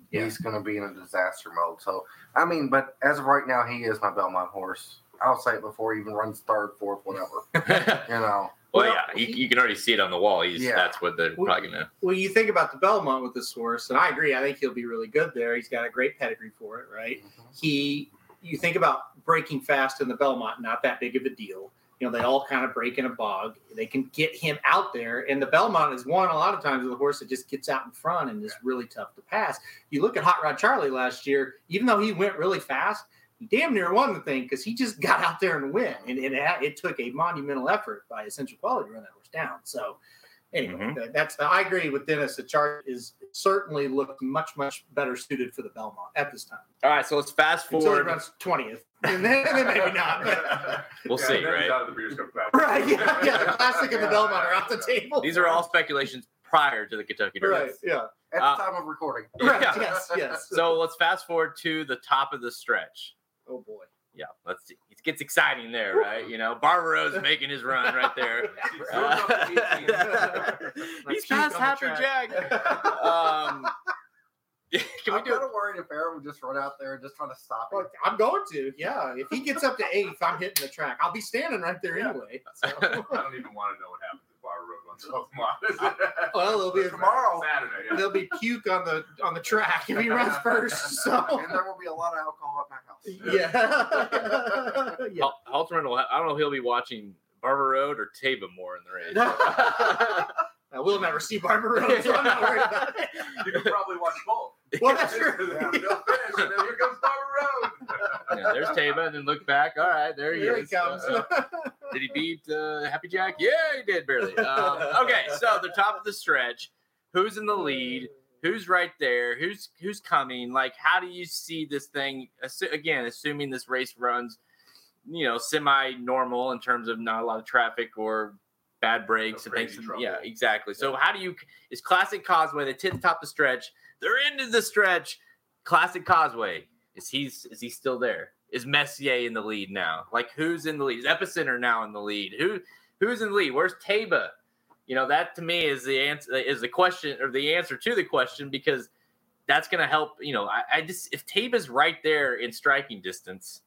Yeah. he's going to be in a disaster mode. So, I mean, but as of right now, he is my Belmont horse. I'll say it before he even runs third, fourth, whatever. You know, well, Well, yeah, you, he- you can already see it on the wall. He's Yeah. that's what they're Well, probably gonna. Well, you think about the Belmont with this horse, and I agree. I think he'll be really good there. He's got a great pedigree for it, right? Mm-hmm. He, you think about breaking fast in the Belmont, not that big of a deal. You know, they all kind of break in a bog. They can get him out there, and the Belmont is one a lot of times with a horse that just gets out in front and is really tough to pass. You look at Hot Rod Charlie last year, even though he went really fast, he damn near won the thing because he just got out there and win, and, and it, it took a monumental effort by Essential Quality to run that horse down. So, anyway, Mhm. that- that's I agree with Dennis. The chart is certainly looks much much better suited for the Belmont at this time. All right, so let's fast Until he forward. runs twentieth, and then, then maybe not. But, We'll Yeah, see, and then he's right? The Breeders' Cup right? Yeah, yeah. The classic and the Belmont are off the table. These are all speculations prior to the Kentucky Derby. right. Yeah. at Uh, the time of recording. Right. Yeah. Yes. Yes. So let's fast forward to the top of the stretch. Oh boy. Yeah, let's see. It gets exciting there, right? You know, Barbara's making his run right there. Uh, he's puke past on the Happy. Jack. Um, can we I'm do kind of worried if Aaron would just run out there and just try to stop him. Well, I'm going to. Yeah. If he gets up to eighth, I'm hitting the track. I'll be standing right there Yeah. anyway. So. I don't even want to know what happens if Bar Road runs off. Well, it'll be Tomorrow. Saturday. Yeah. There'll be puke on the on the track if he runs first. So and there will be a lot of alcohol at my house. yeah. yeah. Hal- Halterman will. Ha- I don't know if he'll be watching Barber Road or Taiba more in the race. Uh, we'll never see Barber Road, so I'm not worried about it. You can probably watch both. Well, that's true. They'll finish, and then here comes Road. yeah, there's Taiba, and then look back. All right, there he Here he is. comes. Uh, did he beat uh, Happy Jack? Yeah, he did barely. Um, okay, so the top of the stretch. Who's in the lead? Who's right there? Who's who's coming? Like, how do you see this thing? Again, assuming this race runs, you know, semi-normal in terms of not a lot of traffic or bad breaks No and things. trouble. Yeah, exactly. So, how do you? Is Classic Causeway? The top of the stretch. They're into the stretch. Classic Causeway. Is he is he still there? Is Messier in the lead now? Like who's in the lead? Is Epicenter now in the lead? Who who's in the lead? Where's Taiba? You know that to me is the answer is the question or the answer to the question because that's going to help. You know, I, I just if Taiba's right there in striking distance,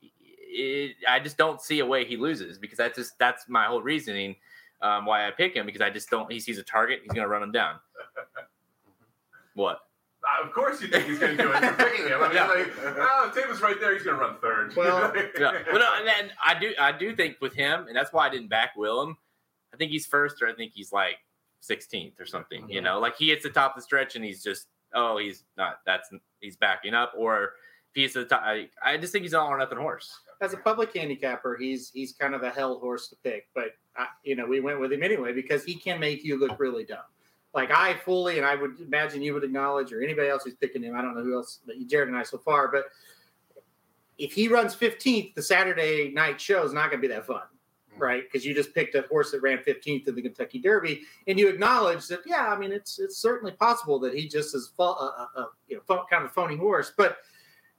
it, I just don't see a way he loses because that's just that's my whole reasoning um, why I pick him because I just don't. He sees a target, he's going to run him down. What? Uh, Of course you think he's going to do it. You're picking him. I mean, Yeah. like, oh, Taiba's right there. He's going to run third. Well, yeah. Well, no, and then I do I do think with him, and that's why I didn't back Willem. I think he's first, or I think he's like 16th or something. You know, like he hits the top of the stretch, and he's just oh, he's not. That's he's backing up, or if he's at the top. I, I just think he's an all or nothing horse. As a public handicapper, he's he's kind of a hell horse to pick, but uh, you know we went with him anyway because he can make you look really dumb. Like I fully, and I would imagine you would acknowledge, or anybody else who's picking him. I don't know who else, but Jared and I so far. But if he runs 15th, the Saturday night show is not going to be that fun, right? Because you just picked a horse that ran 15th in the Kentucky Derby, and you acknowledge that, yeah, I mean, it's it's certainly possible that he just is a, uh, uh, you know kind of a phony horse, but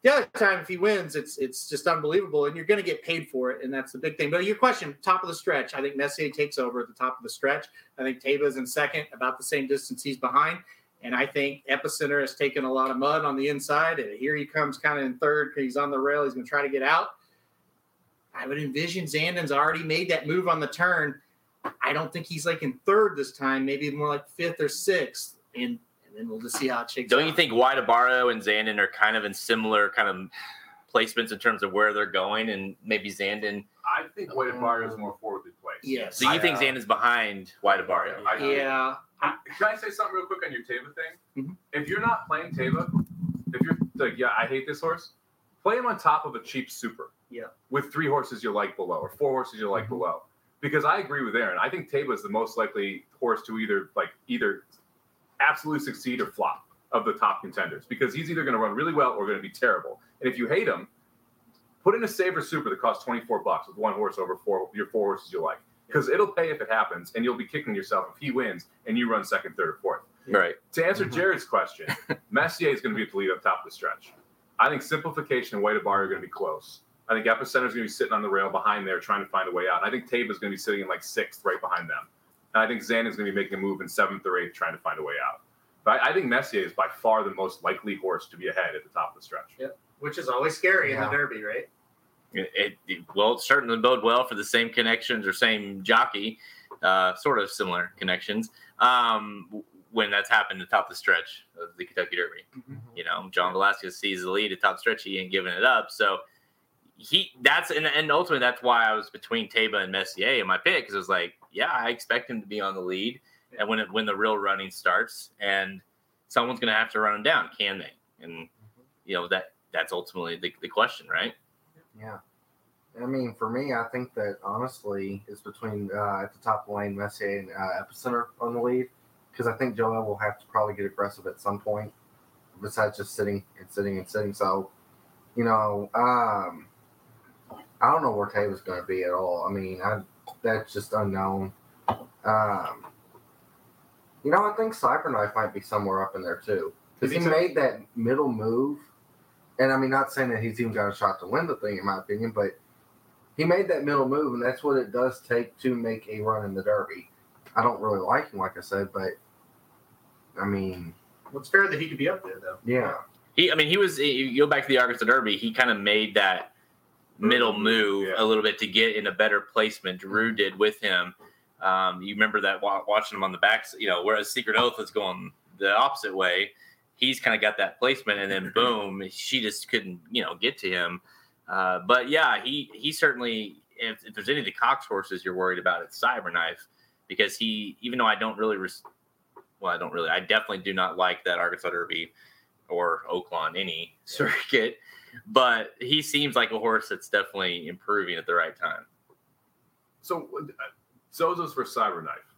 the other time if he wins it's it's just unbelievable and you're going to get paid for it and that's the big thing. But your question top of the stretch i think messier takes over at the top of the stretch. I think taiba's in second about the same distance he's behind and i think epicenter has taken a lot of mud on the inside and here he comes kind of in third because he's on the rail he's going to try to get out. I would envision zandon's already made that move on the turn. I don't think he's like in third this time maybe more like fifth or sixth and and then we'll just see how it shakes Don't out. you think White Abarrio and Zandon are kind of in similar kind of placements in terms of where they're going, and maybe Zandon? I think Wade Bar is more forwardly placed. yes So you think uh, Zandon's behind White Abarrio? I yeah Can I say something real quick on your Taiba thing? Mhm. If you're not playing Taiba, if you're like, yeah, I hate this horse, play him on top of a cheap super. Yeah. With three horses you like below, or four horses you like below. Because I agree with Aaron. I think Taiba is the most likely horse to either like either absolutely succeed or flop. of the top contenders because he's either going to run really well or going to be terrible. And if you hate him, put in a saver super that costs 24 bucks with one horse over four your four horses you like because it'll pay if it happens and you'll be kicking yourself if he wins and you run second, third, or fourth. Right. To answer Mhm. Jared's question, Messier is going to be at the lead up top of the stretch. I think Simplification and Way to Bar are going to be close. I think Epicenter is going to be sitting on the rail behind there trying to find a way out. I think Taiba is going to be sitting in like sixth right behind them. And I think Zan is going to be making a move in seventh or eighth trying to find a way out. But I, I think Messier is by far the most likely horse to be ahead at the top of the stretch. which is always scary in the Derby, right? It, it, it- well, it certainly bode well for the same connections or same jockey, uh, sort of similar connections. Um, when that's happened at the top of the stretch of the Kentucky Derby, you know, John Velazquez sees the lead at top stretch, he ain't giving it up. So he that's and, and ultimately that's why I was between Taiba and Messier in my pick because it was like, yeah, I expect him to be on the lead, and when it, when the real running starts, and someone's going to have to run him down, can they? And you know that that's ultimately the, the question, right? Yeah. I mean, for me, I think that honestly, it's between uh, at the top of the lane, Messier and uh, Epicenter on the lead, because I think Joel will have to probably get aggressive at some point, besides just sitting and sitting and sitting. So, you know, um, I don't know where Taylor's going to be at all. I mean, I, that's just unknown. Um, you know, I think Cyberknife might be somewhere up in there too, because he He's made that middle move and I mean, not saying that he's even got a shot to win the thing, in my opinion, but he made that middle move, and that's what it does take to make a run in the Derby. I don't really like him, like I said, but I mean, Well, it's fair that he could be up there, though. yeah, He, I mean, he was. You go back to the Arkansas Derby. He kind of made that middle move Yeah. a little bit to get in a better placement. Drew did with him. Um, you remember that watching him on the back. You know, whereas Secret Oath was going the opposite way. He's kind of got that placement, and then boom, she just couldn't, you know, get to him. Uh, but yeah, he he certainly. If, if there's any of the Cox horses you're worried about, it's Cyberknife because he, even though I don't really, res- well, I don't really, I definitely do not like that Arkansas Derby or Oaklawn any circuit. But he seems like a horse that's definitely improving at the right time. So, uh, Zozos for Cyberknife.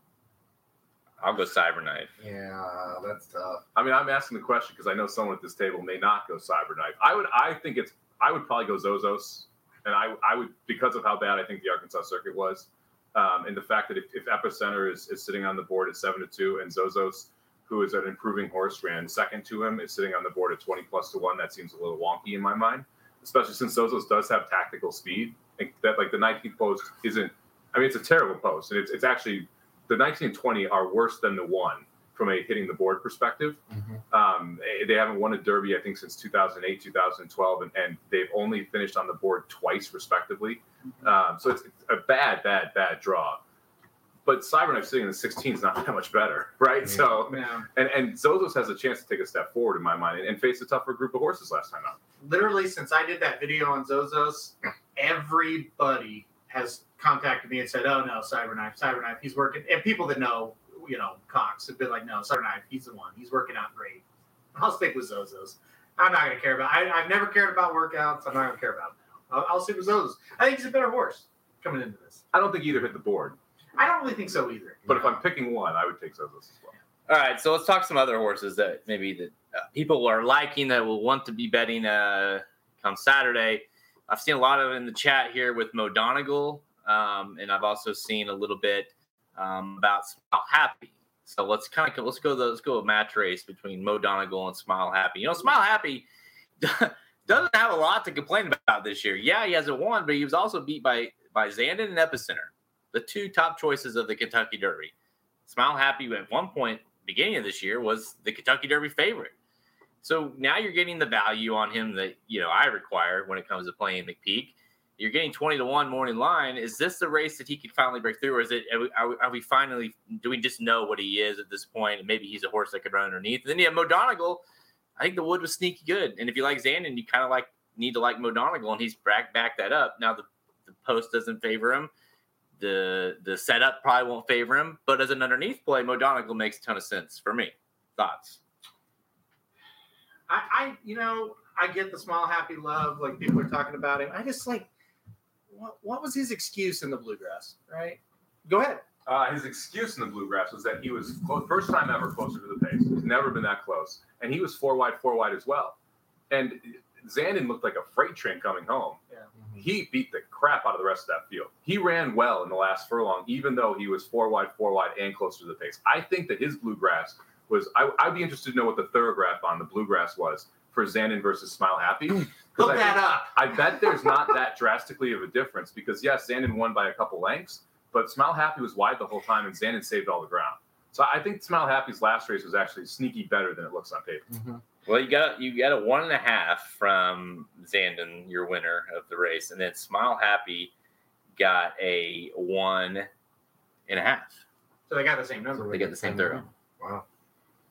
I'll go Cyberknife. yeah, that's tough. I mean, I'm asking the question because I know someone at this table may not go Cyberknife. I would, I think it's, I would probably go Zozos, and I, I would because of how bad I think the Arkansas circuit was, um, and the fact that if, if Epicenter is, is sitting on the board at seven to two, and Zozos, who is an improving horse, ran second to him, is sitting on the board at twenty plus to one. That seems a little wonky in my mind, especially since Zozos does have tactical speed. Like that, like the 19th post isn't. I mean, it's a terrible post, and it's it's actually the 19 and 20 are worse than the one from a hitting the board perspective. Mhm. Um, they- they haven't won a Derby, I think, since 2008, 2012, and, and they've only finished on the board twice, respectively. Um, so it's, it's a bad, bad, bad draw. But Cyberknife sitting in the 16 is not that much better, right? Yeah. So, Yeah. and, and Zozos has a chance to take a step forward in my mind and, and face a tougher group of horses last time out. Literally, since I did that video on Zozos, everybody has contacted me and said, "Oh no, Cyberknife, Cyberknife, he's working." And people that know, you know, Cox have been like, "No, Cyberknife, he's the one. He's working out great." I'll stick with Zozos. I'm not gonna care about. I, I've never cared about workouts. I'm not gonna care about. Them. I'll, I'll stick with Zozos. I think he's a better horse coming into this. I don't think either hit the board, I don't really think so either. but if I'm picking one, I would take Zozos as well. All right, so let's talk some other horses that maybe that uh, people are liking that will want to be betting uh, come Saturday. I've seen a lot of it in the chat here with Mo Donegal, um, and I've also seen a little bit um, about Smile Happy. So let's kind of let's go the, let's go a match race between Mo Donegal and Smile Happy. You know, Smile Happy doesn't have a lot to complain about this year. Yeah, he hasn't won, but he was also beat by by Zandon and Epicenter, the two top choices of the Kentucky Derby. Smile Happy at one point beginning of this year was the Kentucky Derby favorite. So now you're getting the value on him that you know I require when it comes to playing McPeek. You're getting twenty to one morning line. Is this the race that he could finally break through, or is it? Are we, are we, finally? Do we just know what he is at this point? And maybe he's a horse that could run underneath. And then you have Mo Donegal. I think the wood was sneaky good. And if you like Zandon, you kind of like need to like Mo Donegal, and he's back back that up. Now the, the post doesn't favor him. The the setup probably won't favor him, but as an underneath play, Mo makes a ton of sense for me. Thoughts? I, I, you know, I get the Smile Happy love. Like people are talking about him. I just like, what, what was his excuse in the bluegrass? Right? Go ahead. Uh, his excuse in the bluegrass was that he was close, first time ever closer to the pace. He's never been that close, and he was four wide, four wide as well. And Zandon looked like a freight train coming home. He beat the crap out of the rest of that field. He ran well in the last furlong, even though he was four wide, four wide, and closer to the pace. I think that his bluegrass was. I, I'd be interested to know what the Thoro-Graph on the bluegrass was for Zandon versus Smile Happy. Look I that up. I bet there's not that drastically of a difference because yes, Zandon won by a couple lengths, but Smile Happy was wide the whole time and Zandon saved all the ground. So I think Smile Happy's last race was actually sneaky better than it looks on paper. Mhm. Well, you got you got a one and a half from Zandon, your winner of the race, and then Smile Happy got a one and a half. So they got the same number. They got the same thorough. Wow.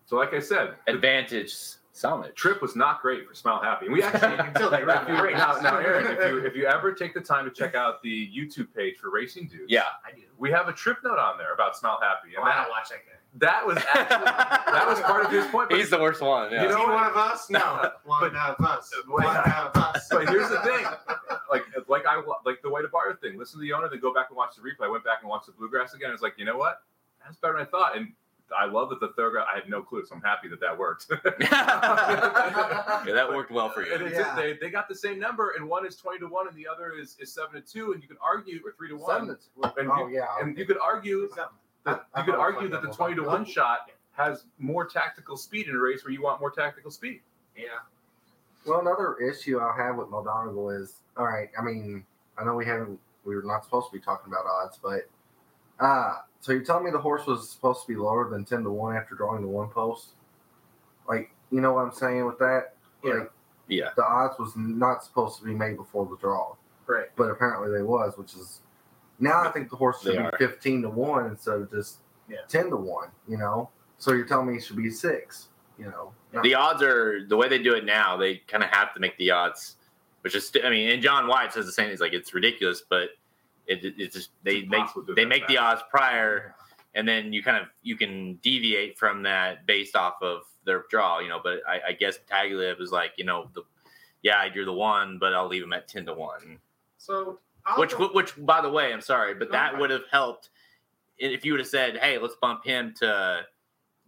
So like I said, Advantage Somich. trip was not great for Smile Happy. And we actually Until they run the race. now, now Aaron, if you if you ever take the time to check out the YouTube page for Racing Dudes, Yeah. I do. we have a trip note on there about Smile Happy, Oh, and I that, don't watch that guy. That was actually that was part of his point. But He's the worst one. Yeah. You know Is he what? one of us? No. One of us. One of us. But here's the thing, like like I like the White Bar thing. Listen to the owner, then go back and watch the replay. I went back and watched the bluegrass again. I was like, you know what? That's better than I thought. And I love that the third. I had no clue, so I'm happy that that worked. yeah, that worked well for you. it Yeah. did- they, they got the same number, and one is twenty to one, and the other is, is seven to two, and you could argue or three to Seven one, to- and oh you, yeah. and you could argue that I- I you could thought it was argue that the twenty to one. one shot has more tactical speed in a race where you want more tactical speed. Yeah. Well, another issue I'll have with Maldonado is all right. I mean, I know we haven't, we were not supposed to be talking about odds, but uh, so you're telling me the horse was supposed to be lower than ten to one after drawing the one post? Like, you know what I'm saying with that? Yeah. Like, Yeah. the odds was not supposed to be made before the draw, Right. but apparently they was, which is now I think the horse should They be are. fifteen to one instead of just Yeah. ten to one. You know, so you're telling me it should be six. You know, The odds are the way they do it now. They kind of have to make the odds, which is I mean, and John White says the same. He's like, it's ridiculous, but it, it- it's just they It's make impossible to do they that make the odds prior, and then you kind of you can deviate from that based off of their draw, you know. But I, I guess Tagliative is like, you know, the yeah, you're the one, but I'll leave him at ten to one. So I'll Which, go- which, by the way, I'm sorry, but that would have helped if you would have said, "Hey, let's bump him to,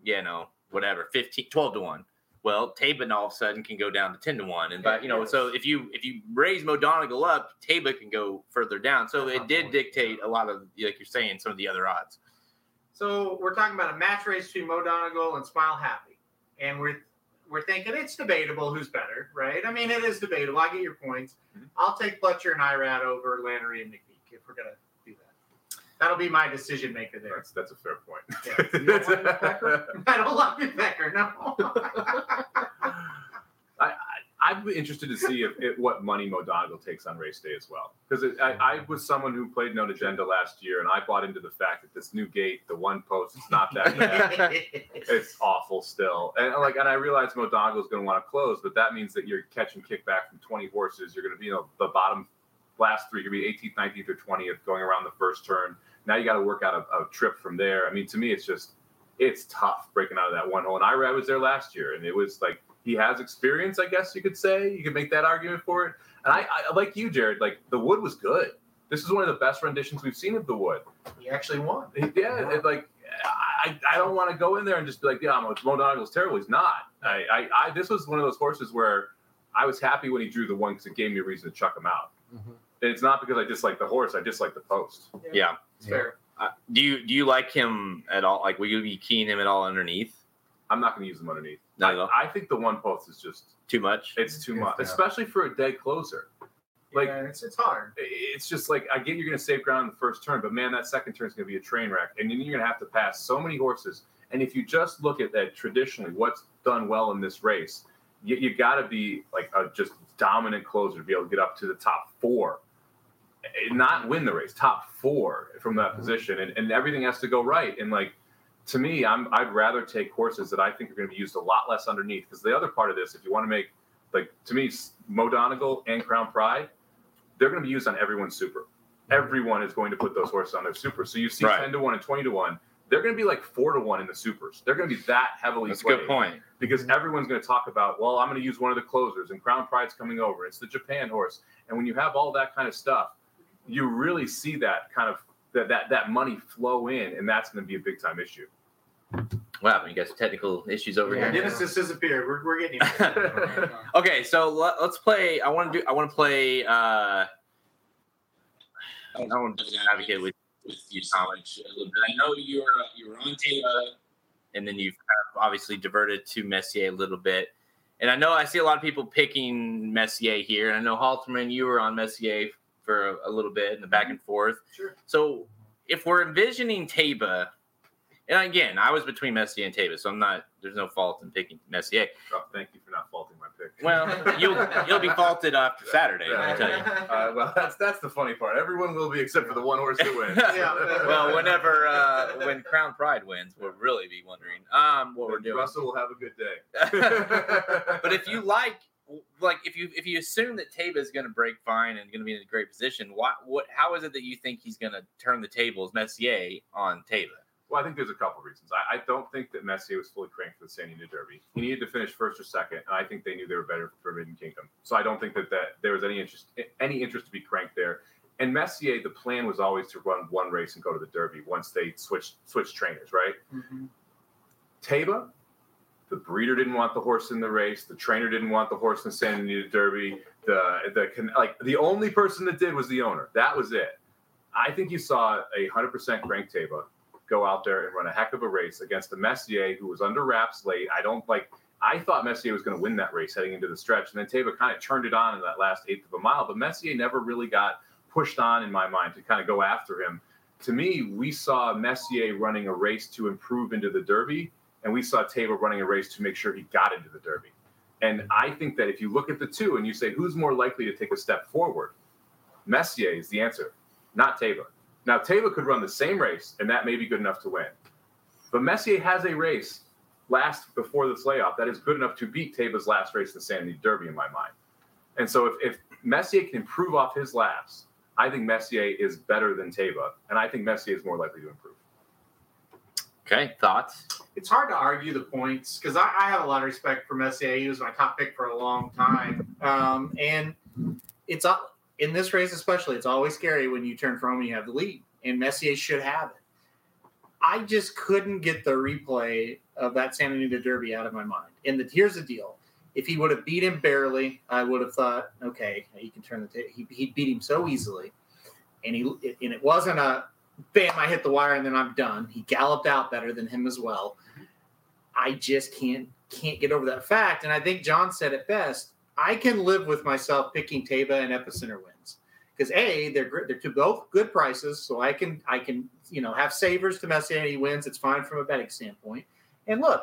you know, whatever, 15, 12 to one." Well, Tabin all of a sudden can go down to ten to one, and but you know, Yes. so if you if you raise Mo Donegal up, Taiba can go further down. So That's it did dictate a lot of, like you're saying, some of the other odds. So we're talking about a match race between Mo Donegal and Smile Happy, and we're we're thinking it's debatable who's better, right? I mean, it is debatable. I get your points. Mhm. I'll take Pletcher and Irad over Lanerie and McPeek if we're gonna do that. That'll be my decision maker there. That's that's a fair point. Yeah. You don't like Becker? I don't love you, Becker. No. I'd be interested to see if it, what money Mo Donegal takes on race day as well, because I, I was someone who played Known Agenda last year, and I bought into the fact that this new gate, the one post, it's not that bad. it's awful still, and like, and I realize Mo Donegal is going to want to close, but that means that you're catching kickback from 20 horses. You're going to be, you know, the bottom last three, you're going to be 18th, 19th, or 20th going around the first turn. Now you got to work out a, a trip from there. I mean, to me, it's just it's tough breaking out of that one hole. And I, I was there last year, and it was like he has experience, I guess you could say. You could make that argument for it. And I, I like you, Jared. Like the wood was good. This is one of the best renditions we've seen of the wood. he actually won. Yeah, it, like I, I don't want to go in there and just be like, yeah, Mo Mo Donegal's terrible. He's not. I, I, I, this was one of those horses where I was happy when he drew the one because it gave me a reason to chuck him out. Mhm. And it's not because I dislike the horse. I dislike the post. Yeah. It's fair. Uh, do you do you like him at all? Like, will you be keying him at all underneath? I'm not going to use him underneath. No, I, no. I think the one post is just Too much. it's too Yeah. much, especially for a dead closer. Like yeah, it's it's hard. it's just like I get you're going to save ground in the first turn, but man, that second turn is going to be a train wreck, and then you're going to have to pass so many horses. And if you just look at that traditionally, what's done well in this race, you, you got to be like a just dominant closer to be able to get up to the top four, and not win the race, top four from that Mhm. position, and, and everything has to go right. And like to me, I'm I'd rather take horses that I think are going to be used a lot less underneath because the other part of this, if you want to make like to me, Mo Donegal and Crown Pride, they're going to be used on everyone's super. Everyone is going to put those horses on their super. So you see Right. 10 to 1 and 20 to 1. They're going to be like 4 to 1 in the supers. They're going to be that heavily That's a good point. because everyone's going to talk about, well, I'm going to use one of the closers and Crown Pride's coming over. It's the Japan horse. And when you have all that kind of stuff, you really see that kind of that that that money flow in, and that's going to be a big time issue. Wow, you guys technical issues over Yeah, here. Dennis just disappeared. We're, we're getting Okay, so let, us play. I want to do. I want to play. Uh, I want to advocate with with you so much a little bit. I know you were you were on Taiba, and then you've kind of obviously diverted to Messier a little bit. And I know I see a lot of people picking Messier here. And I know Halterman, you were on Messier for a, a little bit in the back and forth. Sure. So if we're envisioning Taiba, and again, I was between Messier and Taiba, so I'm not. There's no fault in picking Messier. Oh, thank you for not faulting my pick. Well, you'll you'll be faulted after Saturday. Let me tell you. Uh, well, that's that's the funny part. Everyone will be except for the one horse that wins. Yeah. well, whenever uh, when Crown Pride wins, we'll really be wondering um what we're doing. Russell will have a good day. but if you like, like if you if you assume that Taiba is going to break fine and going to be in a great position, what what how is it that you think he's going to turn the tables Messier on Taiba? Well, I think there's a couple reasons. I, I don't think that Messier was fully cranked for the Santa Anita Derby. He needed to finish first or second, and I think they knew they were better for Forbidden Kingdom. So I don't think that, that there was any interest any interest to be cranked there. And Messier, the plan was always to run one race and go to the Derby once they switched switched trainers, right? Mhm. Taiba, the breeder didn't want the horse in the race. The trainer didn't want the horse in the Santa Anita Derby. The the like the only person that did was the owner. That was it. I think you saw a hundred percent crank Taiba go out there and run a heck of a race against the Messier, who was under wraps late. I don't like. I thought Messier was going to win that race heading into the stretch, and then Taiba kind of turned it on in that last eighth of a mile. But Messier never really got pushed on in my mind to kind of go after him. To me, we saw Messier running a race to improve into the Derby, and we saw Taiba running a race to make sure he got into the Derby. And I think that if you look at the two and you say who's more likely to take a step forward, Messier is the answer, not Taiba. Now, Taiba could run the same race, and that may be good enough to win. But Messier has a race last before this layoff that is good enough to beat Taiba's last race the Santa Anita Derby, in my mind. And so, if, if Messier can improve off his last, I think Messier is better than Taiba, and I think Messier is more likely to improve. Okay, thoughts? it's hard to argue the points because I, I have a lot of respect for Messier. He was my top pick for a long time, um, and it's up in this race especially. It's always scary when you turn from and you have the lead, and Messier should have it. I just couldn't get the replay of that Santa Anita Derby out of my mind. And the, here's the deal: if he would have beat him barely, I would have thought, okay, he can turn the ta- he he beat him so easily, and he and it wasn't a bam, I hit the wire and then I'm done. He galloped out better than him as well. I just can't can't get over that fact. And I think John said it best. I can live with myself picking Taiba and Epicenter wins because a they're they're two both good prices, so I can I can you know have savers to Messier wins. It's fine from a betting standpoint. And look,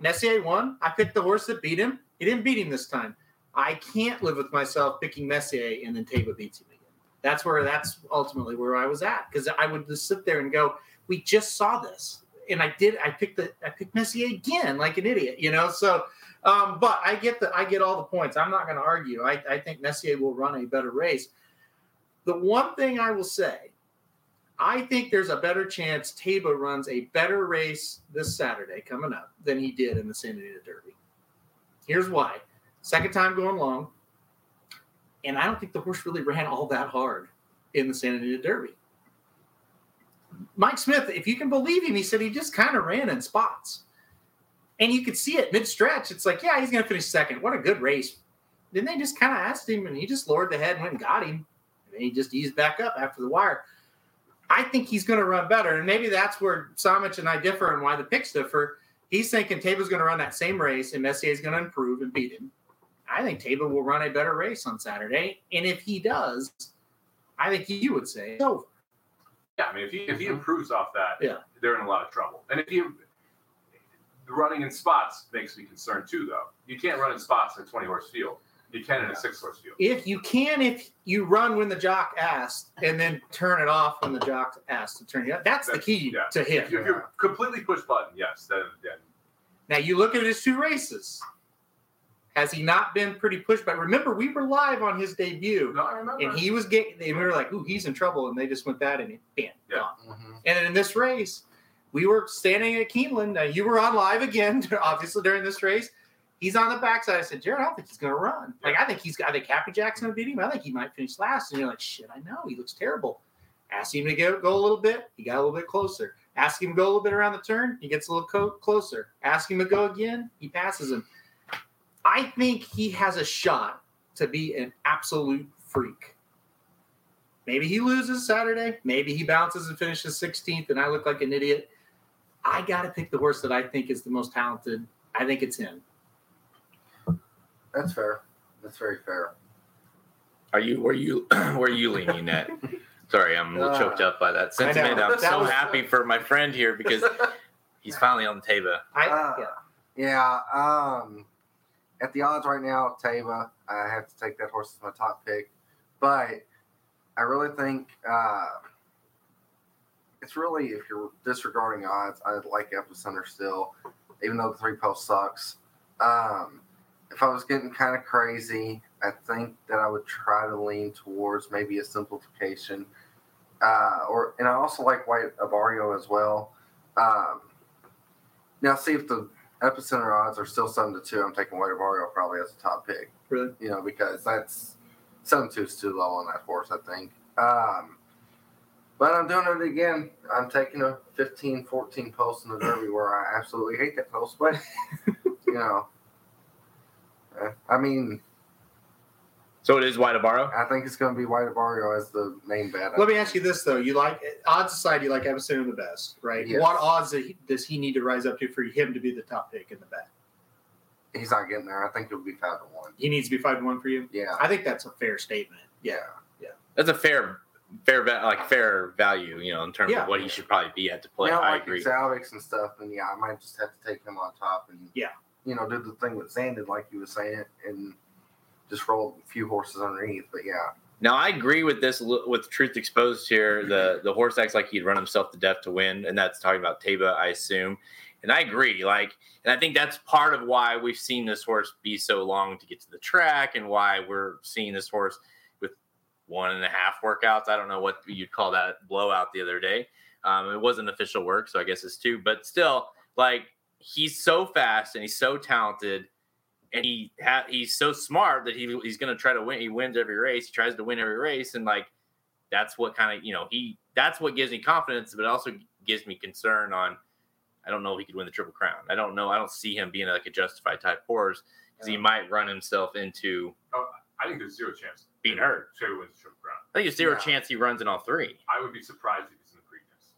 Messier won. I picked the horse that beat him. He didn't beat him this time. I can't live with myself picking Messier and then Taiba beats him again. That's where that's ultimately where I was at because I would just sit there and go, "We just saw this," and I did. I picked the I picked Messier again like an idiot, you know. So, um, but I get the I get all the points. I'm not going to argue. I, I think Messier will run a better race. The one thing I will say, I think there's a better chance Taiba runs a better race this Saturday coming up than he did in the Santa Anita Derby. Here's why: second time going long, and I don't think the horse really ran all that hard in the Santa Anita Derby. Mike Smith, if you can believe him, he said he just kind of ran in spots. And you could see it mid stretch. It's like, yeah, he's going to finish second. What a good race. Then they just kind of asked him, and he just lowered the head and went and got him. And then he just eased back up after the wire. I think he's going to run better. And maybe that's where Somich and I differ and why the picks differ. He's thinking Taiba's going to run that same race, and Messier is going to improve and beat him. I think Taiba will run a better race on Saturday. And if he does, I think you would say it's over. Yeah, I mean, if he if he mm-hmm. improves off that, Yeah. they're in a lot of trouble. And if he running in spots makes me concerned too, though. You can't run in spots in a twenty horse field. You can in a six horse field. If you can, if you run when the jock asks, and then turn it off when the jock asks to turn it up, that's the key yeah. to him. If, you, if you're completely push button, yes, then, then Now you look at his two races. Has he not been pretty pushed? But remember, we were live on his debut, no, I remember. and he was getting. And we were like, "Ooh, he's in trouble," and they just went that and it, bam, Yeah. gone. Mhm. And then in this race, we were standing at Keeneland. Now, you were on live again, obviously during this race. He's on the backside. I said, Jared, I don't think he's going to run. Like I think he's. I think Happy Jack's going to beat him. I think he might finish last. And you're like, shit, I know he looks terrible. Ask him to go, go a little bit, he got a little bit closer. Ask him to go a little bit around the turn, he gets a little co- closer. Ask him to go again, he passes him. I think he has a shot to be an absolute freak. Maybe he loses Saturday. Maybe he bounces and finishes 16th, and I look like an idiot. I got to pick the horse that I think is the most talented. I think it's him. That's fair. That's very fair. Are you where you where are you leaning at? Sorry, I'm a little choked up by that sentiment. I'm That so was- happy for my friend here because he's finally on the table. I, Uh, yeah. Yeah. Um, at the odds right now, Taiba, I have to take that horse as my top pick. But I really think uh, it's really, if you're disregarding odds, I'd like Epicenter still, even though the three post sucks. Um, if I was getting kind of crazy, I think that I would try to lean towards maybe a simplification. Uh, or and I also like White Abarrio as well. Um, now, see if the epicenter odds are still seven to two. I'm taking White Abarrio probably as a top pick. Really? You know, because that's seven two is too low on that horse, I think. Um, but I'm doing it again. I'm taking a 15 14 post in the Derby where I absolutely hate that post, but you know, uh, I mean, So it is White Abarrio. I think it's going to be White Abarrio as the main bet. Let me ask you this though: You like odds aside, you like Epicenter the best, right? Yes. What odds does he- does he need to rise up to for him to be the top pick in the bet? He's not getting there. I think it'll be five to one. He needs to be five to one for you. Yeah. I think that's a fair statement. Yeah, yeah. That's a fair fair va- like fair value, you know, in terms Yeah. of what he should probably be at to play. now, I like agree. Exotics and stuff, and yeah, I might just have to take him on top and Yeah. you know, do the thing with Sanded like you were saying, and just roll a few horses underneath. But yeah, Now I agree with this li- with truth exposed here. The the horse acts like he'd run himself to death to win, and that's talking about Taiba, I assume. And I agree. Like, and I think that's part of why we've seen this horse be so long to get to the track, and why we're seeing this horse with one and a half workouts. I don't know what you'd call that blowout the other day. Um, it wasn't official work, so I guess it's two. But still, like he's so fast and he's so talented and he ha- he's so smart that he he's going to try to win. He wins every race. He tries to win every race, and like that's what kind of you know he that's what gives me confidence, but also gives me concern on. I don't know if he could win the triple crown. I don't know. I don't see him being like a justified type horse because he might run himself into. I think there's zero chance Being hurt. Trey wins the triple crown. I think there's zero Yeah. chance he runs in all three. I would be surprised if he's in the Preakness.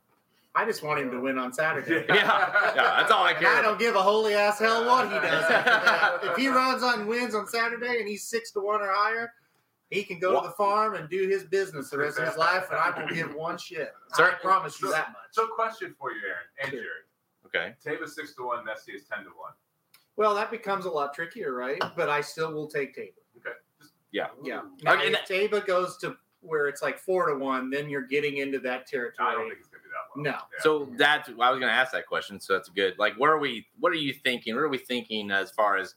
I just want him to win on Saturday. Yeah, yeah, that's all I care. I don't give a holy ass hell what he does. If he runs on and wins on Saturday and he's six to one or higher, he can go to the farm and do his business the rest of his life, and I don't give one shit. I promise you that much. So, question for you, Aaron and Sure. Jared. Okay. Taiba six to one, Messi is ten to one. Well, that becomes a lot trickier, right? But I still will take Taiba. Okay. Just, Yeah. Yeah. Now, Okay, and if Taiba goes to where it's like four to one, then you're getting into that territory. I don't territory. think it's gonna be that low. No. Yeah. So that's I was going to ask that question. So that's good. Like, what are we? What are you thinking? What are we thinking as far as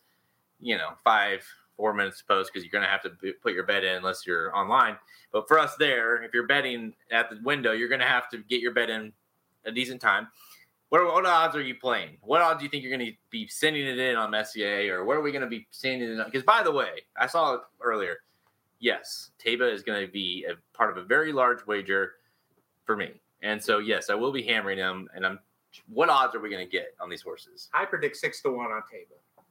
you know, five, four minutes to post because you're going to have to b- put your bet in unless you're online. But for us there, if you're betting at the window, you're going to have to get your bet in a decent time. What, what odds are you playing? What odds do you think you're going to be sending it in on Messier, or what are we going to be sending it in? Because by the way, I saw it earlier. Yes, Taiba is going to be a part of a very large wager for me. And so, yes, I will be hammering him. And I'm. What odds are we going to get on these horses? I predict six to one on Taiba.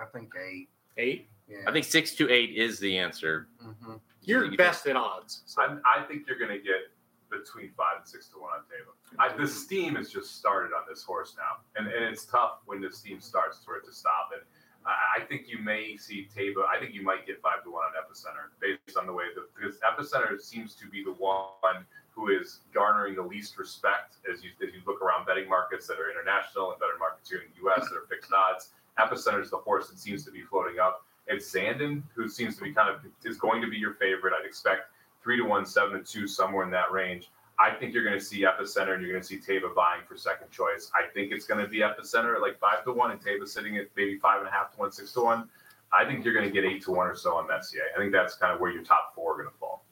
I think eight. Eight. Yeah. I think six to eight is the answer. hmm You're You best in odds. So. I, I think you're gonna get between five and six to one on Taiba. I, the steam has just started on this horse now, and, and it's tough when the steam starts for it to stop. And I, I think you may see Taiba. I think you might get five to one on Epicenter based on the way that because Epicenter seems to be the one who is garnering the least respect as you as you look around betting markets that are international and betting markets here in the U.S. that are fixed odds. Epicenter is the horse that seems to be floating up. It's Zandon who seems to be kind of is going to be your favorite. I'd expect three to one, seven to two, somewhere in that range. I think you're going to see Epicenter and you're going to see Taiba buying for second choice. I think it's going to be Epicenter at like five to one and Taiba sitting at maybe five and a half to one, six to one. I think you're going to get eight to one or so on Messier. I think that's kind of where your top four are going to fall.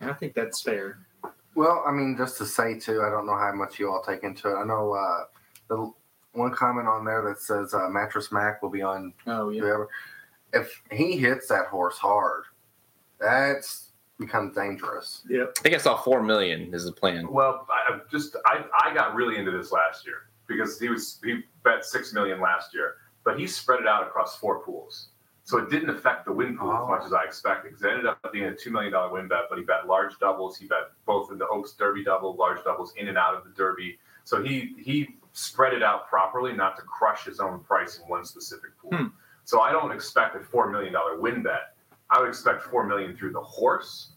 I think that's fair. Well, I mean, just to say too, I don't know how much you all take into it. I know uh, the one comment on there that says uh, Mattress Mack will be on Oh yeah. whoever. If he hits that horse hard, that's becomes dangerous. Yeah, I think I saw four million is the plan. Well, I I've just I, I got really into this last year because he was he bet six million last year, but he spread it out across four pools. So it didn't affect the win pool as Oh. much as I expected. Because it ended up being a two million dollar win bet, but he bet large doubles. He bet both in the Oaks Derby double, large doubles in and out of the Derby. So he he spread it out properly, not to crush his own price in one specific pool. Hmm. So I don't expect a four million dollar win bet. I would expect four million through the horse,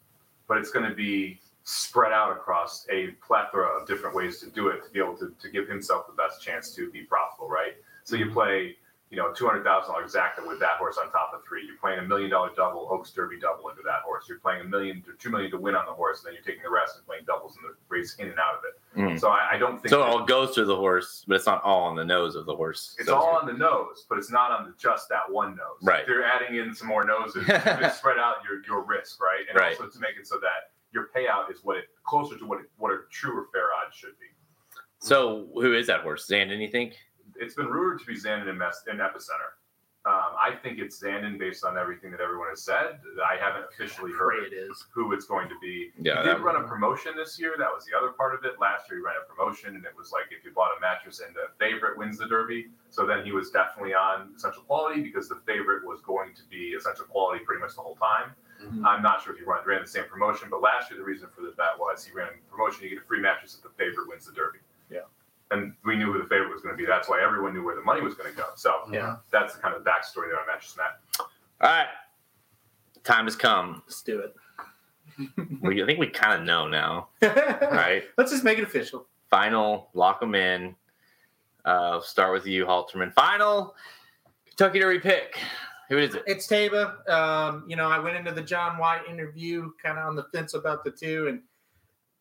but it's going to be spread out across a plethora of different ways to do it to be able to, to give himself the best chance to be profitable, right? So you mm-hmm. play, you know, two hundred thousand dollars exacta with that horse on top of three. You're playing a million dollar double, Oaks Derby double into that horse. You're playing a million to two million to win on the horse, and then you're taking the rest and playing doubles in the race in and out of it. Mm. So I, I don't think So it all goes through the horse, but it's not all on the nose of the horse. it's So- all on the nose, but it's not on the, just that one nose. Right. If you're adding in some more noses to spread out your, your risk, right? And Right. also to make it so that your payout is what it closer to what it, what a true or fair odds should be. So who is that horse? Zandon, you think? It's been rumored to be Zandon in, Mes- in Epicenter. Um, I think it's Zandon based on everything that everyone has said. I haven't officially Pray heard it is. who it's going to be. Yeah, he did run a promotion this year. That was the other part of it. Last year he ran a promotion, and it was like if you bought a mattress and the favorite wins the Derby. So then he was definitely on essential quality because the favorite was going to be essential quality pretty much the whole time. Mhm. I'm not sure if he ran, ran the same promotion, but last year the reason for the bet was he ran a promotion. You get a free mattress if the favorite wins the Derby. Yeah. And we knew who the favorite was going to be. That's why everyone knew where the money was going to go. So Yeah. that's the kind of backstory there on Mattress Mack. All right. Time has come. Let's do it. We, I think we kind of know now, right? Let's just make it official. Final, lock them in. Uh, start with you, Halterman. Final Kentucky Derby pick. Who is it? It's Taiba. Um, you know, I went into the John White interview kind of on the fence about the two, and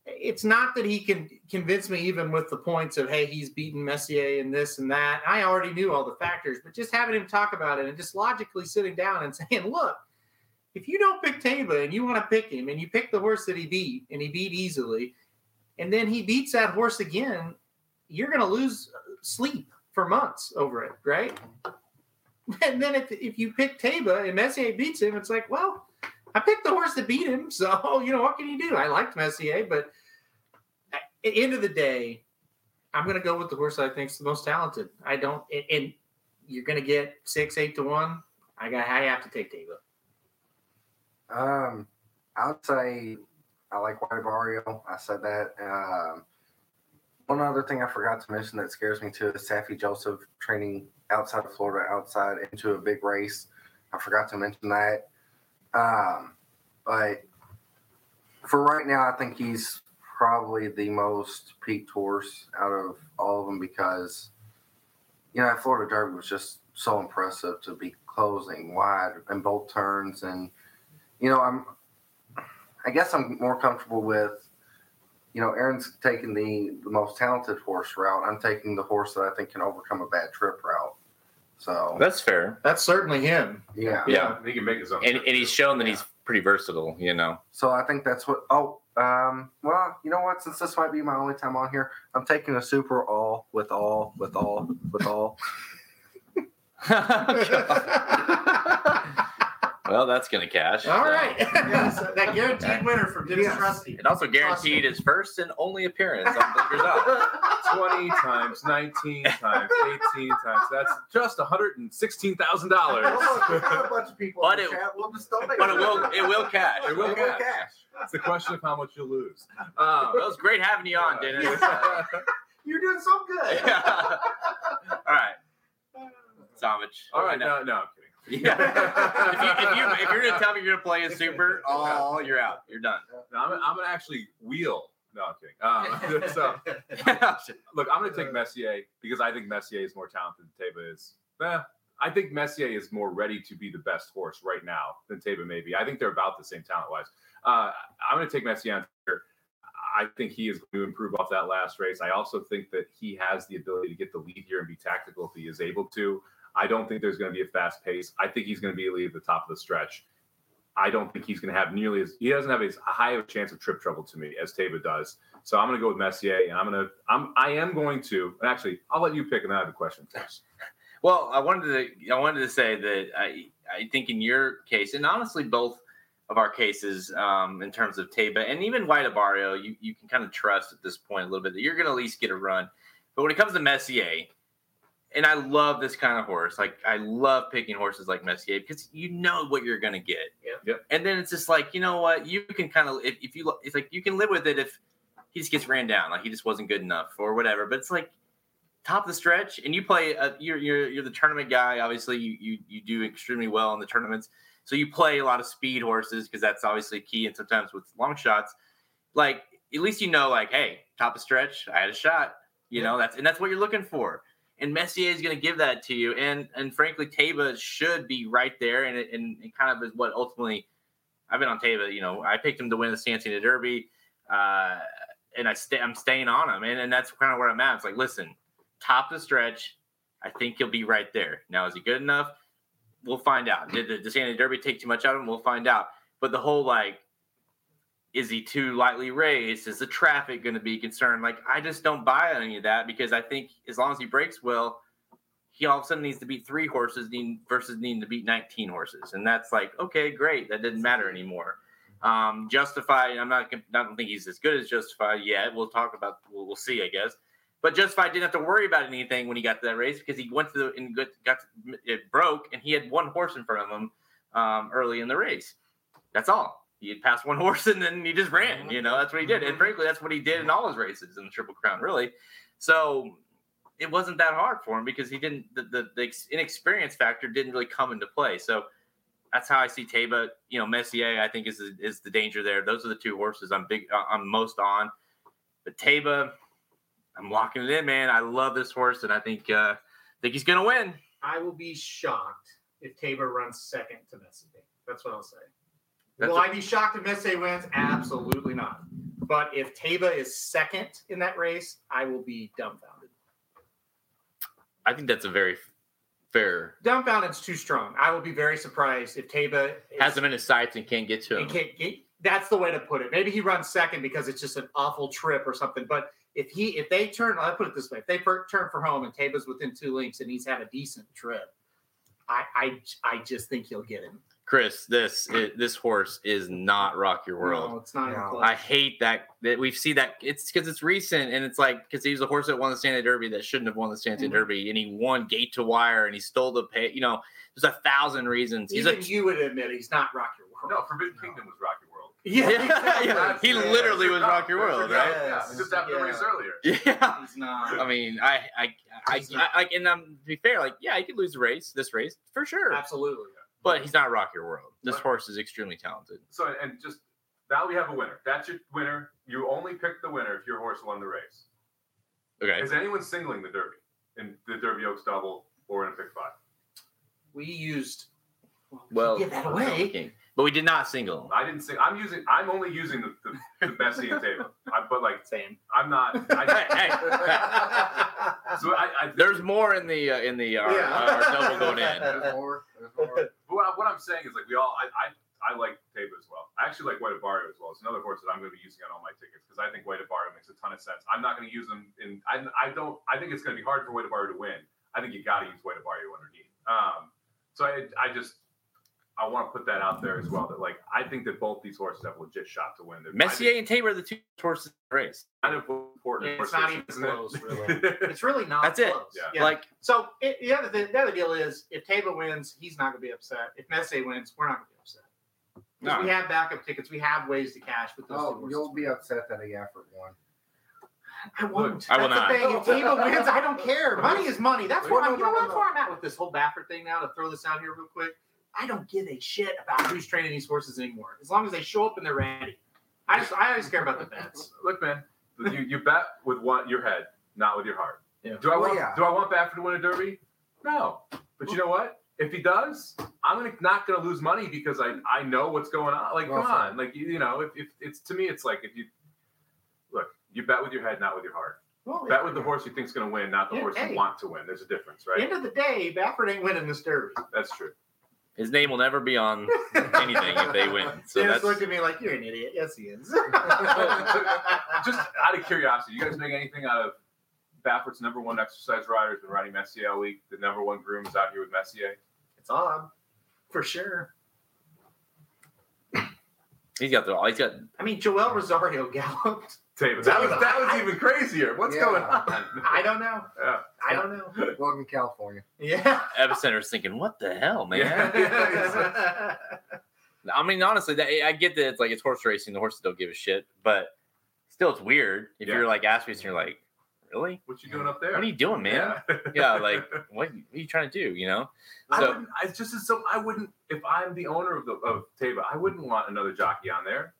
it's not that he can convince me even with the points of hey, he's beaten Messier and this and that. I already knew all the factors, but just having him talk about it and just logically sitting down and saying, look, if you don't pick Taiba and you want to pick him and you pick the horse that he beat and he beat easily, and then he beats that horse again, you're going to lose sleep for months over it, right? And then if, if you pick Taiba and Messier beats him, it's like, well, I picked the horse that beat him. So, you know, what can you do? I liked Messier, but at the end of the day, I'm going to go with the horse I think is the most talented. I don't, and, you're going to get six, eight to one. I got, I have to take Taiba. Um, I would say I like White Barrio. I said that. Um, one other thing I forgot to mention that scares me too is Saffie Joseph training outside of Florida, outside into a big race. I forgot to mention that. Um, but for right now, I think he's probably the most peaked horse out of all of them because, you know, Florida Derby was just so impressive to be closing wide in both turns and you know, I'm. I guess I'm more comfortable with, you know, Aaron's taking the the most talented horse route. I'm taking the horse that I think can overcome a bad trip route. So That's fair. That's certainly him. yeah, Yeah. He can make his own. And, and he's shown that he's pretty versatile, you know. so I think that's what. Oh, um, well, you know what? Since this might be my only time on here, I'm taking a super all with all with all with all. well, that's going to cash. All so. right. So that guaranteed winner from Dennis Yes. Rusty. And also guaranteed his first and only appearance on Blinkers Up. 20 times 19 times 18 times. That's just $116,000. Oh, look, we got a bunch of people But it- We'll just donate. But it will it will cash. It will It will cash. cash. It's the question of how much you'll lose. Um, Well, it was great having you on, Dennis. You're doing so good. Yeah. All right. Somich. All right, no, no, I'm kidding. Yeah. if, you, if, you, if you're going to tell me you're going to play a super, oh, you're out. You're done. No, I'm, I'm gonna actually wheel. No, I'm kidding. Um, so, look, I'm going to take Messier because I think Messier is more talented than Taiba is. Eh, I think Messier is more ready to be the best horse right now than Taiba may be. I think they're about the same talent wise. Uh, I'm going to take Messier on here. I think he is going to improve off that last race. I also think that he has the ability to get the lead here and be tactical if he is able to. I don't think there's going to be a fast pace. I think he's going to be at the top of the stretch. I don't think he's going to have nearly as he doesn't have as high of a chance of trip trouble to me as Taiba does. So I'm going to go with Messier, and I'm going to I'm I am going to actually I'll let you pick, and then I have a question first. Well, I wanted to I wanted to say that I I think in your case, and honestly both of our cases um, in terms of Taiba and even White Abarrio, you, you can kind of trust at this point a little bit that you're going to at least get a run. But when it comes to Messier, and I love this kind of horse. Like I love picking horses like Messier because you know what you're gonna get. Yep. Yep. And then it's just like you know what you can kind of if, if you it's like you can live with it if he just gets ran down like he just wasn't good enough or whatever. But it's like top of the stretch and you play a, you're you're you're the tournament guy. Obviously you you you do extremely well in the tournaments. So you play a lot of speed horses because that's obviously key. And sometimes with long shots, like at least you know like hey top of stretch I had a shot. You know that's and that's what you're looking for and Messier is going to give that to you. And and frankly, Taiba should be right there, and it, and kind of is what ultimately I've been on Taiba. You know, I picked him to win the Santa Anita Derby, uh, and I stay, I'm staying on him, and, and that's kind of where I'm at. It's like, listen, top the stretch, I think he'll be right there. Now, is he good enough? We'll find out. Did the, the Derby take too much out of him? We'll find out. But the whole like is he too lightly raised? Is the traffic going to be concerned? Like, I just don't buy any of that because I think as long as he breaks well, he all of a sudden needs to beat three horses versus needing to beat 19 horses. And that's like, okay, great. That didn't matter anymore. Um, Justified, I'm not, I don't think he's as good as Justified yet. We'll talk about, we'll, we'll see, I guess. But Justified didn't have to worry about anything when he got to that race because he went to the, and got, got to, it broke and he had one horse in front of him um, early in the race. That's all he'd pass one horse and then he just ran. You know, that's what he did. And frankly, that's what he did in all his races in the Triple Crown, really. So it wasn't that hard for him because he didn't the, the, the inexperience factor didn't really come into play. So that's how I see Taiba. You know, Messier I think is is the danger there. Those are the two horses I'm big uh, I'm most on. But Taiba, I'm locking it in, man. I love this horse, and I think uh, think he's gonna win. I will be shocked if Taiba runs second to Messier. That's what I'll say. That's Will a- I be shocked if Messier wins? Absolutely not. But if Taiba is second in that race, I will be dumbfounded. I think that's a very fair. Dumbfounded's too strong. I will be very surprised if Taiba is, Has him in his sights and can't get to him. can't get. That's the way to put it. Maybe he runs second because it's just an awful trip or something. But if he, if they turn, I'll put it this way: if they per- turn for home and Taiba's within two links and he's had a decent trip, I, I, I just think he'll get him. Chris, this it, this horse is not Rock Your World. No, it's not No. close. I hate that that we've seen that it's because it's recent and it's like because he was a horse that won the Santa Derby that shouldn't have won the Santa Mhm. Derby and he won gate to wire and he stole the pay. You know, there's a thousand reasons. He's Even a you would admit he's not Rock Your World. No, Forbidden Kingdom was Rocky World. Yeah, Yeah, exactly. yeah. He literally was Rock Your World, right? Yeah, Yes. just after the Yeah. race earlier. yeah. He's not. I mean, I I I, He's I. I and um, to be fair, like yeah, he could lose the race, this race for sure, Absolutely. But he's not Rock Your World. This But- horse is extremely talented. So and just now we have a winner. That's your winner. You only pick the winner if your horse won the race. Okay, Is anyone singling the Derby in the Derby Oaks double or in a pick five? We used. well, give that away. okay. but we did not single. I didn't sing. I'm using. I'm only using the the, the Bessie and table. I, but like Same. I'm not. I, Hey, so I, I There's more in the uh, in the uh, Yeah. our double going in. There's more. There's more. But what, I'm saying is like we all I I, I like Taiba as well. I actually like White Abarrio as well. It's another horse that I'm going to be using on all my tickets because I think White Abarrio makes a ton of sense. I'm not going to use them in. I, I don't. I think it's going to be hard for White Abarrio to win. I think you got to use White Abarrio underneath. Um, so I I just I want to put that out there as well. That like I think that both these horses have a legit shot to win. They're- Messier think and Taiba are the two horses in the race. kind of important. Yeah, it's not even isn't it? close, really. It's really not. That's it. Close. Yeah. Like So it, the other thing, the other deal is, if Taiba wins, he's not going to be upset. If Messier wins, we're not going to be upset. No. we have backup tickets. We have ways to cash with those oh, two Oh, horses. you'll be upset that a Baffert won. I won't. I will That's not. the thing. If Taiba wins, I don't care. Money is money. That's No, where I'm. no, You know no, no, that's where I'm at with this whole Baffert thing now. To throw this out here real quick, I don't give a shit about who's training these horses anymore. As long as they show up and they're ready. I just I always care about the bets. Look, man, you, you bet with what your head, not with your heart. Yeah. Do I Well, want yeah. Do I want Baffert to win a Derby? No. But you know what? If he does, I'm gonna, not going to lose money because I, I know what's going on. Like, Well come said. on, like you, you know, if, if it's to me, it's like if you look, you bet with your head, not with your heart. Well, Bet with the horse you think's going to win, not the Yeah, horse hey. you want to win. There's a difference, right? End of the day, Baffert ain't winning this derby. That's true. His name will never be on anything if they win. So Dennis that's looked at me like you're an idiot. Yes, he is. Just out of curiosity, you guys make anything out of Baffert's number one exercise rider has been riding Messier all week. The number one groom is out here with Messier. Eh? it's odd, for sure. He's got the. He's got. I mean, Joel Rosario galloped. Taiba. That was that was even crazier. What's Yeah. going on? I don't know. Yeah. I don't know. Welcome, to California. Yeah. Epicenter's thinking, what the hell, man? Yeah. I mean, honestly, that, I get that it's like it's horse racing. The horses don't give a shit, but still, it's weird if Yeah. you're like Aspie and you're like, really? What you doing up there? What are you doing, man? Yeah. Yeah, like what, what are you trying to do? You know? I So- wouldn't. I just so I wouldn't. If I'm the owner of the of Taiba, I wouldn't want another jockey on there.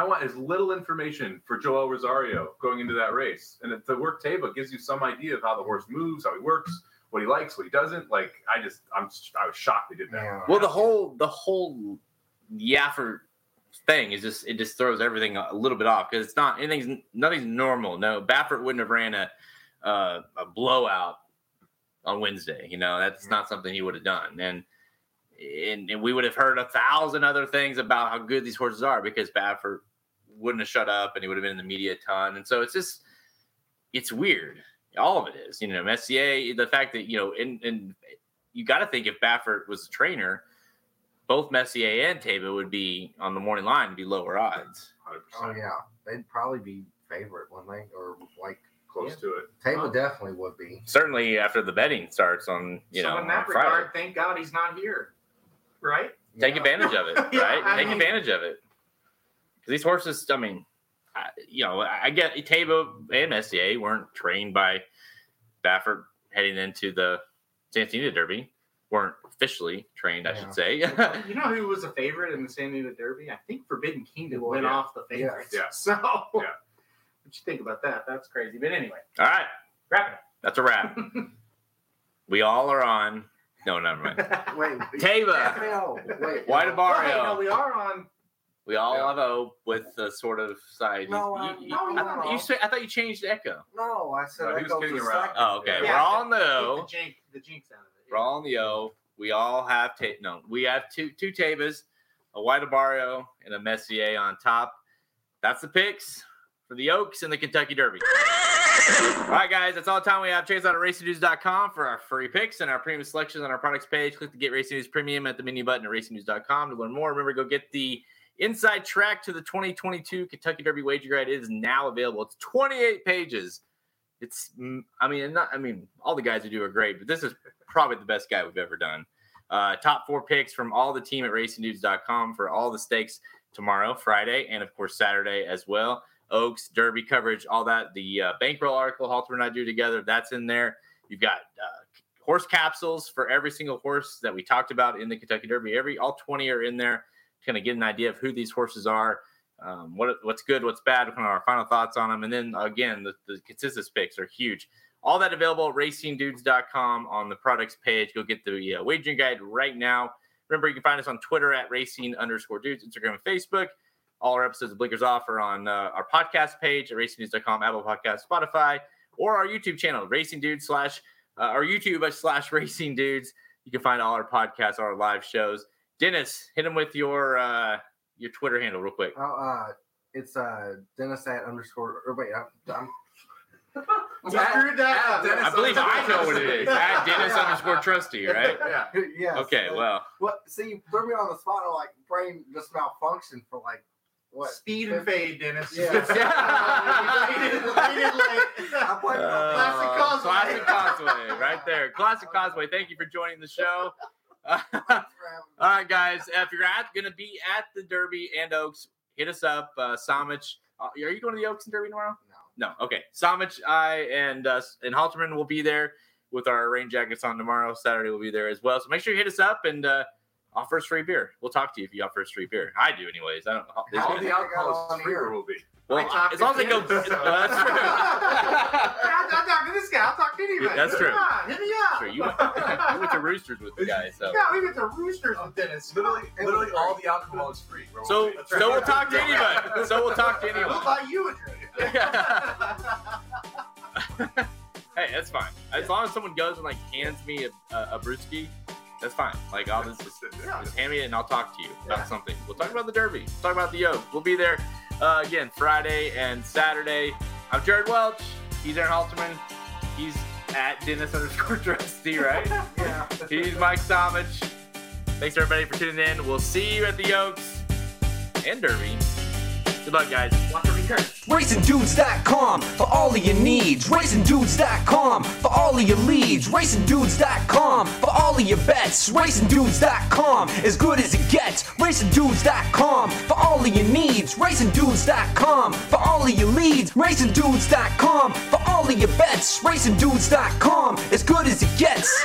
I want as little information for Joel Rosario going into that race, and the work table gives you some idea of how the horse moves, how he works, what he likes, what he doesn't. Like I just, I'm, I was shocked they did that. Yeah. Well, the whole the whole Baffert thing is just it just throws everything a little bit off because it's not anything's nothing's normal. No, Baffert wouldn't have ran a uh, a blowout on Wednesday. You know, that's not something he would have done, and, and and we would have heard a thousand other things about how good these horses are because Baffert wouldn't have shut up and he would have been in the media a ton, and so it's just it's weird. All of it is, you know, Messier. The fact that you know, and and you got to think if Baffert was a trainer, both Messier and Taiba would be on the morning line, be lower odds. 100 Oh yeah, they'd probably be favorite, wouldn't they? Or like close to it. Taylor definitely would be. Certainly after the betting starts on, you so know, in that on Friday. regard, thank God he's not here. Right? Take Yeah. advantage of it, right? I Take mean- advantage of it. Because these horses, I mean, I, you know, I I get Taiba and Messier weren't trained by Baffert heading into the Santa Anita Derby, weren't officially trained, I Yeah. should say. You know who was a favorite in the San Diego Derby? I think Forbidden Kingdom went Yeah. off the favorites. Yeah. So, Yeah. what you think about that? That's crazy. But anyway, All right, wrap that's a wrap. we all are on. No, never mind. Wait, Taiba. No, wait. White no. Bar- Well, hey, no, we are on. We all Yeah. have O with the sort of side. No, you, I'm- you- no, I, no, thought no. you said, I thought you changed the Echo. No, I said No, he was kidding around. Oh, okay. Yeah. We're all on the O. the jinx, the jinx out of it. We're all on the O. We all have ta- no. We have two two Taibas, a White Abarrio, and a Messier on top. That's the picks for the Oaks and the Kentucky Derby. All right, guys, that's all the time we have. Check us out at racingdudes.com for our free picks and our premium selections on our products page. Click the Get Racing News Premium at the menu button at racingdudes.com to learn more. Remember, go get the inside track to the 2022 Kentucky Derby Wager Guide. is now available. It's 28 pages. It's, mm, I mean, not, I mean, all the guys who do are great, but this is probably the best guy we've ever done. Uh, top four picks from all the team at racingdudes.com for all the stakes tomorrow, Friday, and of course Saturday as well. Oaks, Derby coverage, all that. The uh, bankroll article Halter and I do together, that's in there. You've got uh, horse capsules for every single horse that we talked about in the Kentucky Derby. Every all 20 are in there. Kind of get an idea of who these horses are, um, what what's good, what's bad, kind of our final thoughts on them, and then again the, the consensus picks are huge. All that available at racingdudes.com on the products page. Go get the uh, wagering guide right now. Remember, you can find us on Twitter at racing underscore dudes, Instagram and Facebook. All our episodes of Blinkers Off are on uh, our podcast page at racingdudes.com, Apple Podcast, Spotify, or our YouTube channel, Racing Dudes slash uh, our YouTube slash Racing Dudes. You can find all our podcasts, all our live shows. Dennis, hit him with your uh, your Twitter handle real quick. Oh, uh, it's uh Dennis at underscore. Or wait, I'm, I'm You screwed that At up. Dennis I believe I know what it is. At Dennis underscore trusty, right? Yeah. yeah. Okay, well, What? See, you threw me on the spot. I'm like brain just malfunctioned for like what? Speed and fade, Dennis. Yeah. Faded- faded late. I'm playing Uh, Classic Causeway. Classic Causeway, right there. Classic Causeway. Thank you for joining the show. all right, guys. If you're at going to be at the Derby and Oaks, hit us up. Uh, Somich, uh, are you going to the Oaks and Derby tomorrow? No. No. Okay. Somich, I, and uh, and Halterman will be there with our rain jackets on tomorrow. Saturday we'll be there as well. So make sure you hit us up and uh, offer us free beer. We'll talk to you if you offer us free beer. I do, anyways. I don't. How the alcohol is free will be. Well, I talked as long as to they go. Dennis, so- that's true. I'm, I'm talking to this guy. I'll talk to anybody. That's true. Come on, hit me up. Sure, you went, you went to Roosters with the guys, so. Yeah, we went to Roosters with Dennis. Literally, literally all the alcohol is free. Where So, will be. so we'll talk to anybody. So we'll talk to We'll buy you a drink. hey, that's fine. As long as someone goes and like hands me a, a, a brewski, that's fine. Like I'll just, just, just hand me it and I'll talk to you about Yeah. something. We'll talk about the Derby. We'll talk about the yoke. We'll be there uh, again Friday and Saturday. I'm Jared Welch. He's Aaron Halterman. He's at Dennis underscore Trusty, right? Yeah. He's Mike Somich. Thanks everybody for tuning in. We'll see you at the Oaks. and Derby. Good luck, guys. RacingDudes.com for all of your needs. RacingDudes.com for all of your leads. RacingDudes.com for all of your bets. RacingDudes.com as good as it gets. RacingDudes.com for all of your needs. RacingDudes.com for all of your leads. RacingDudes.com for all of your bets. RacingDudes.com as good as it gets.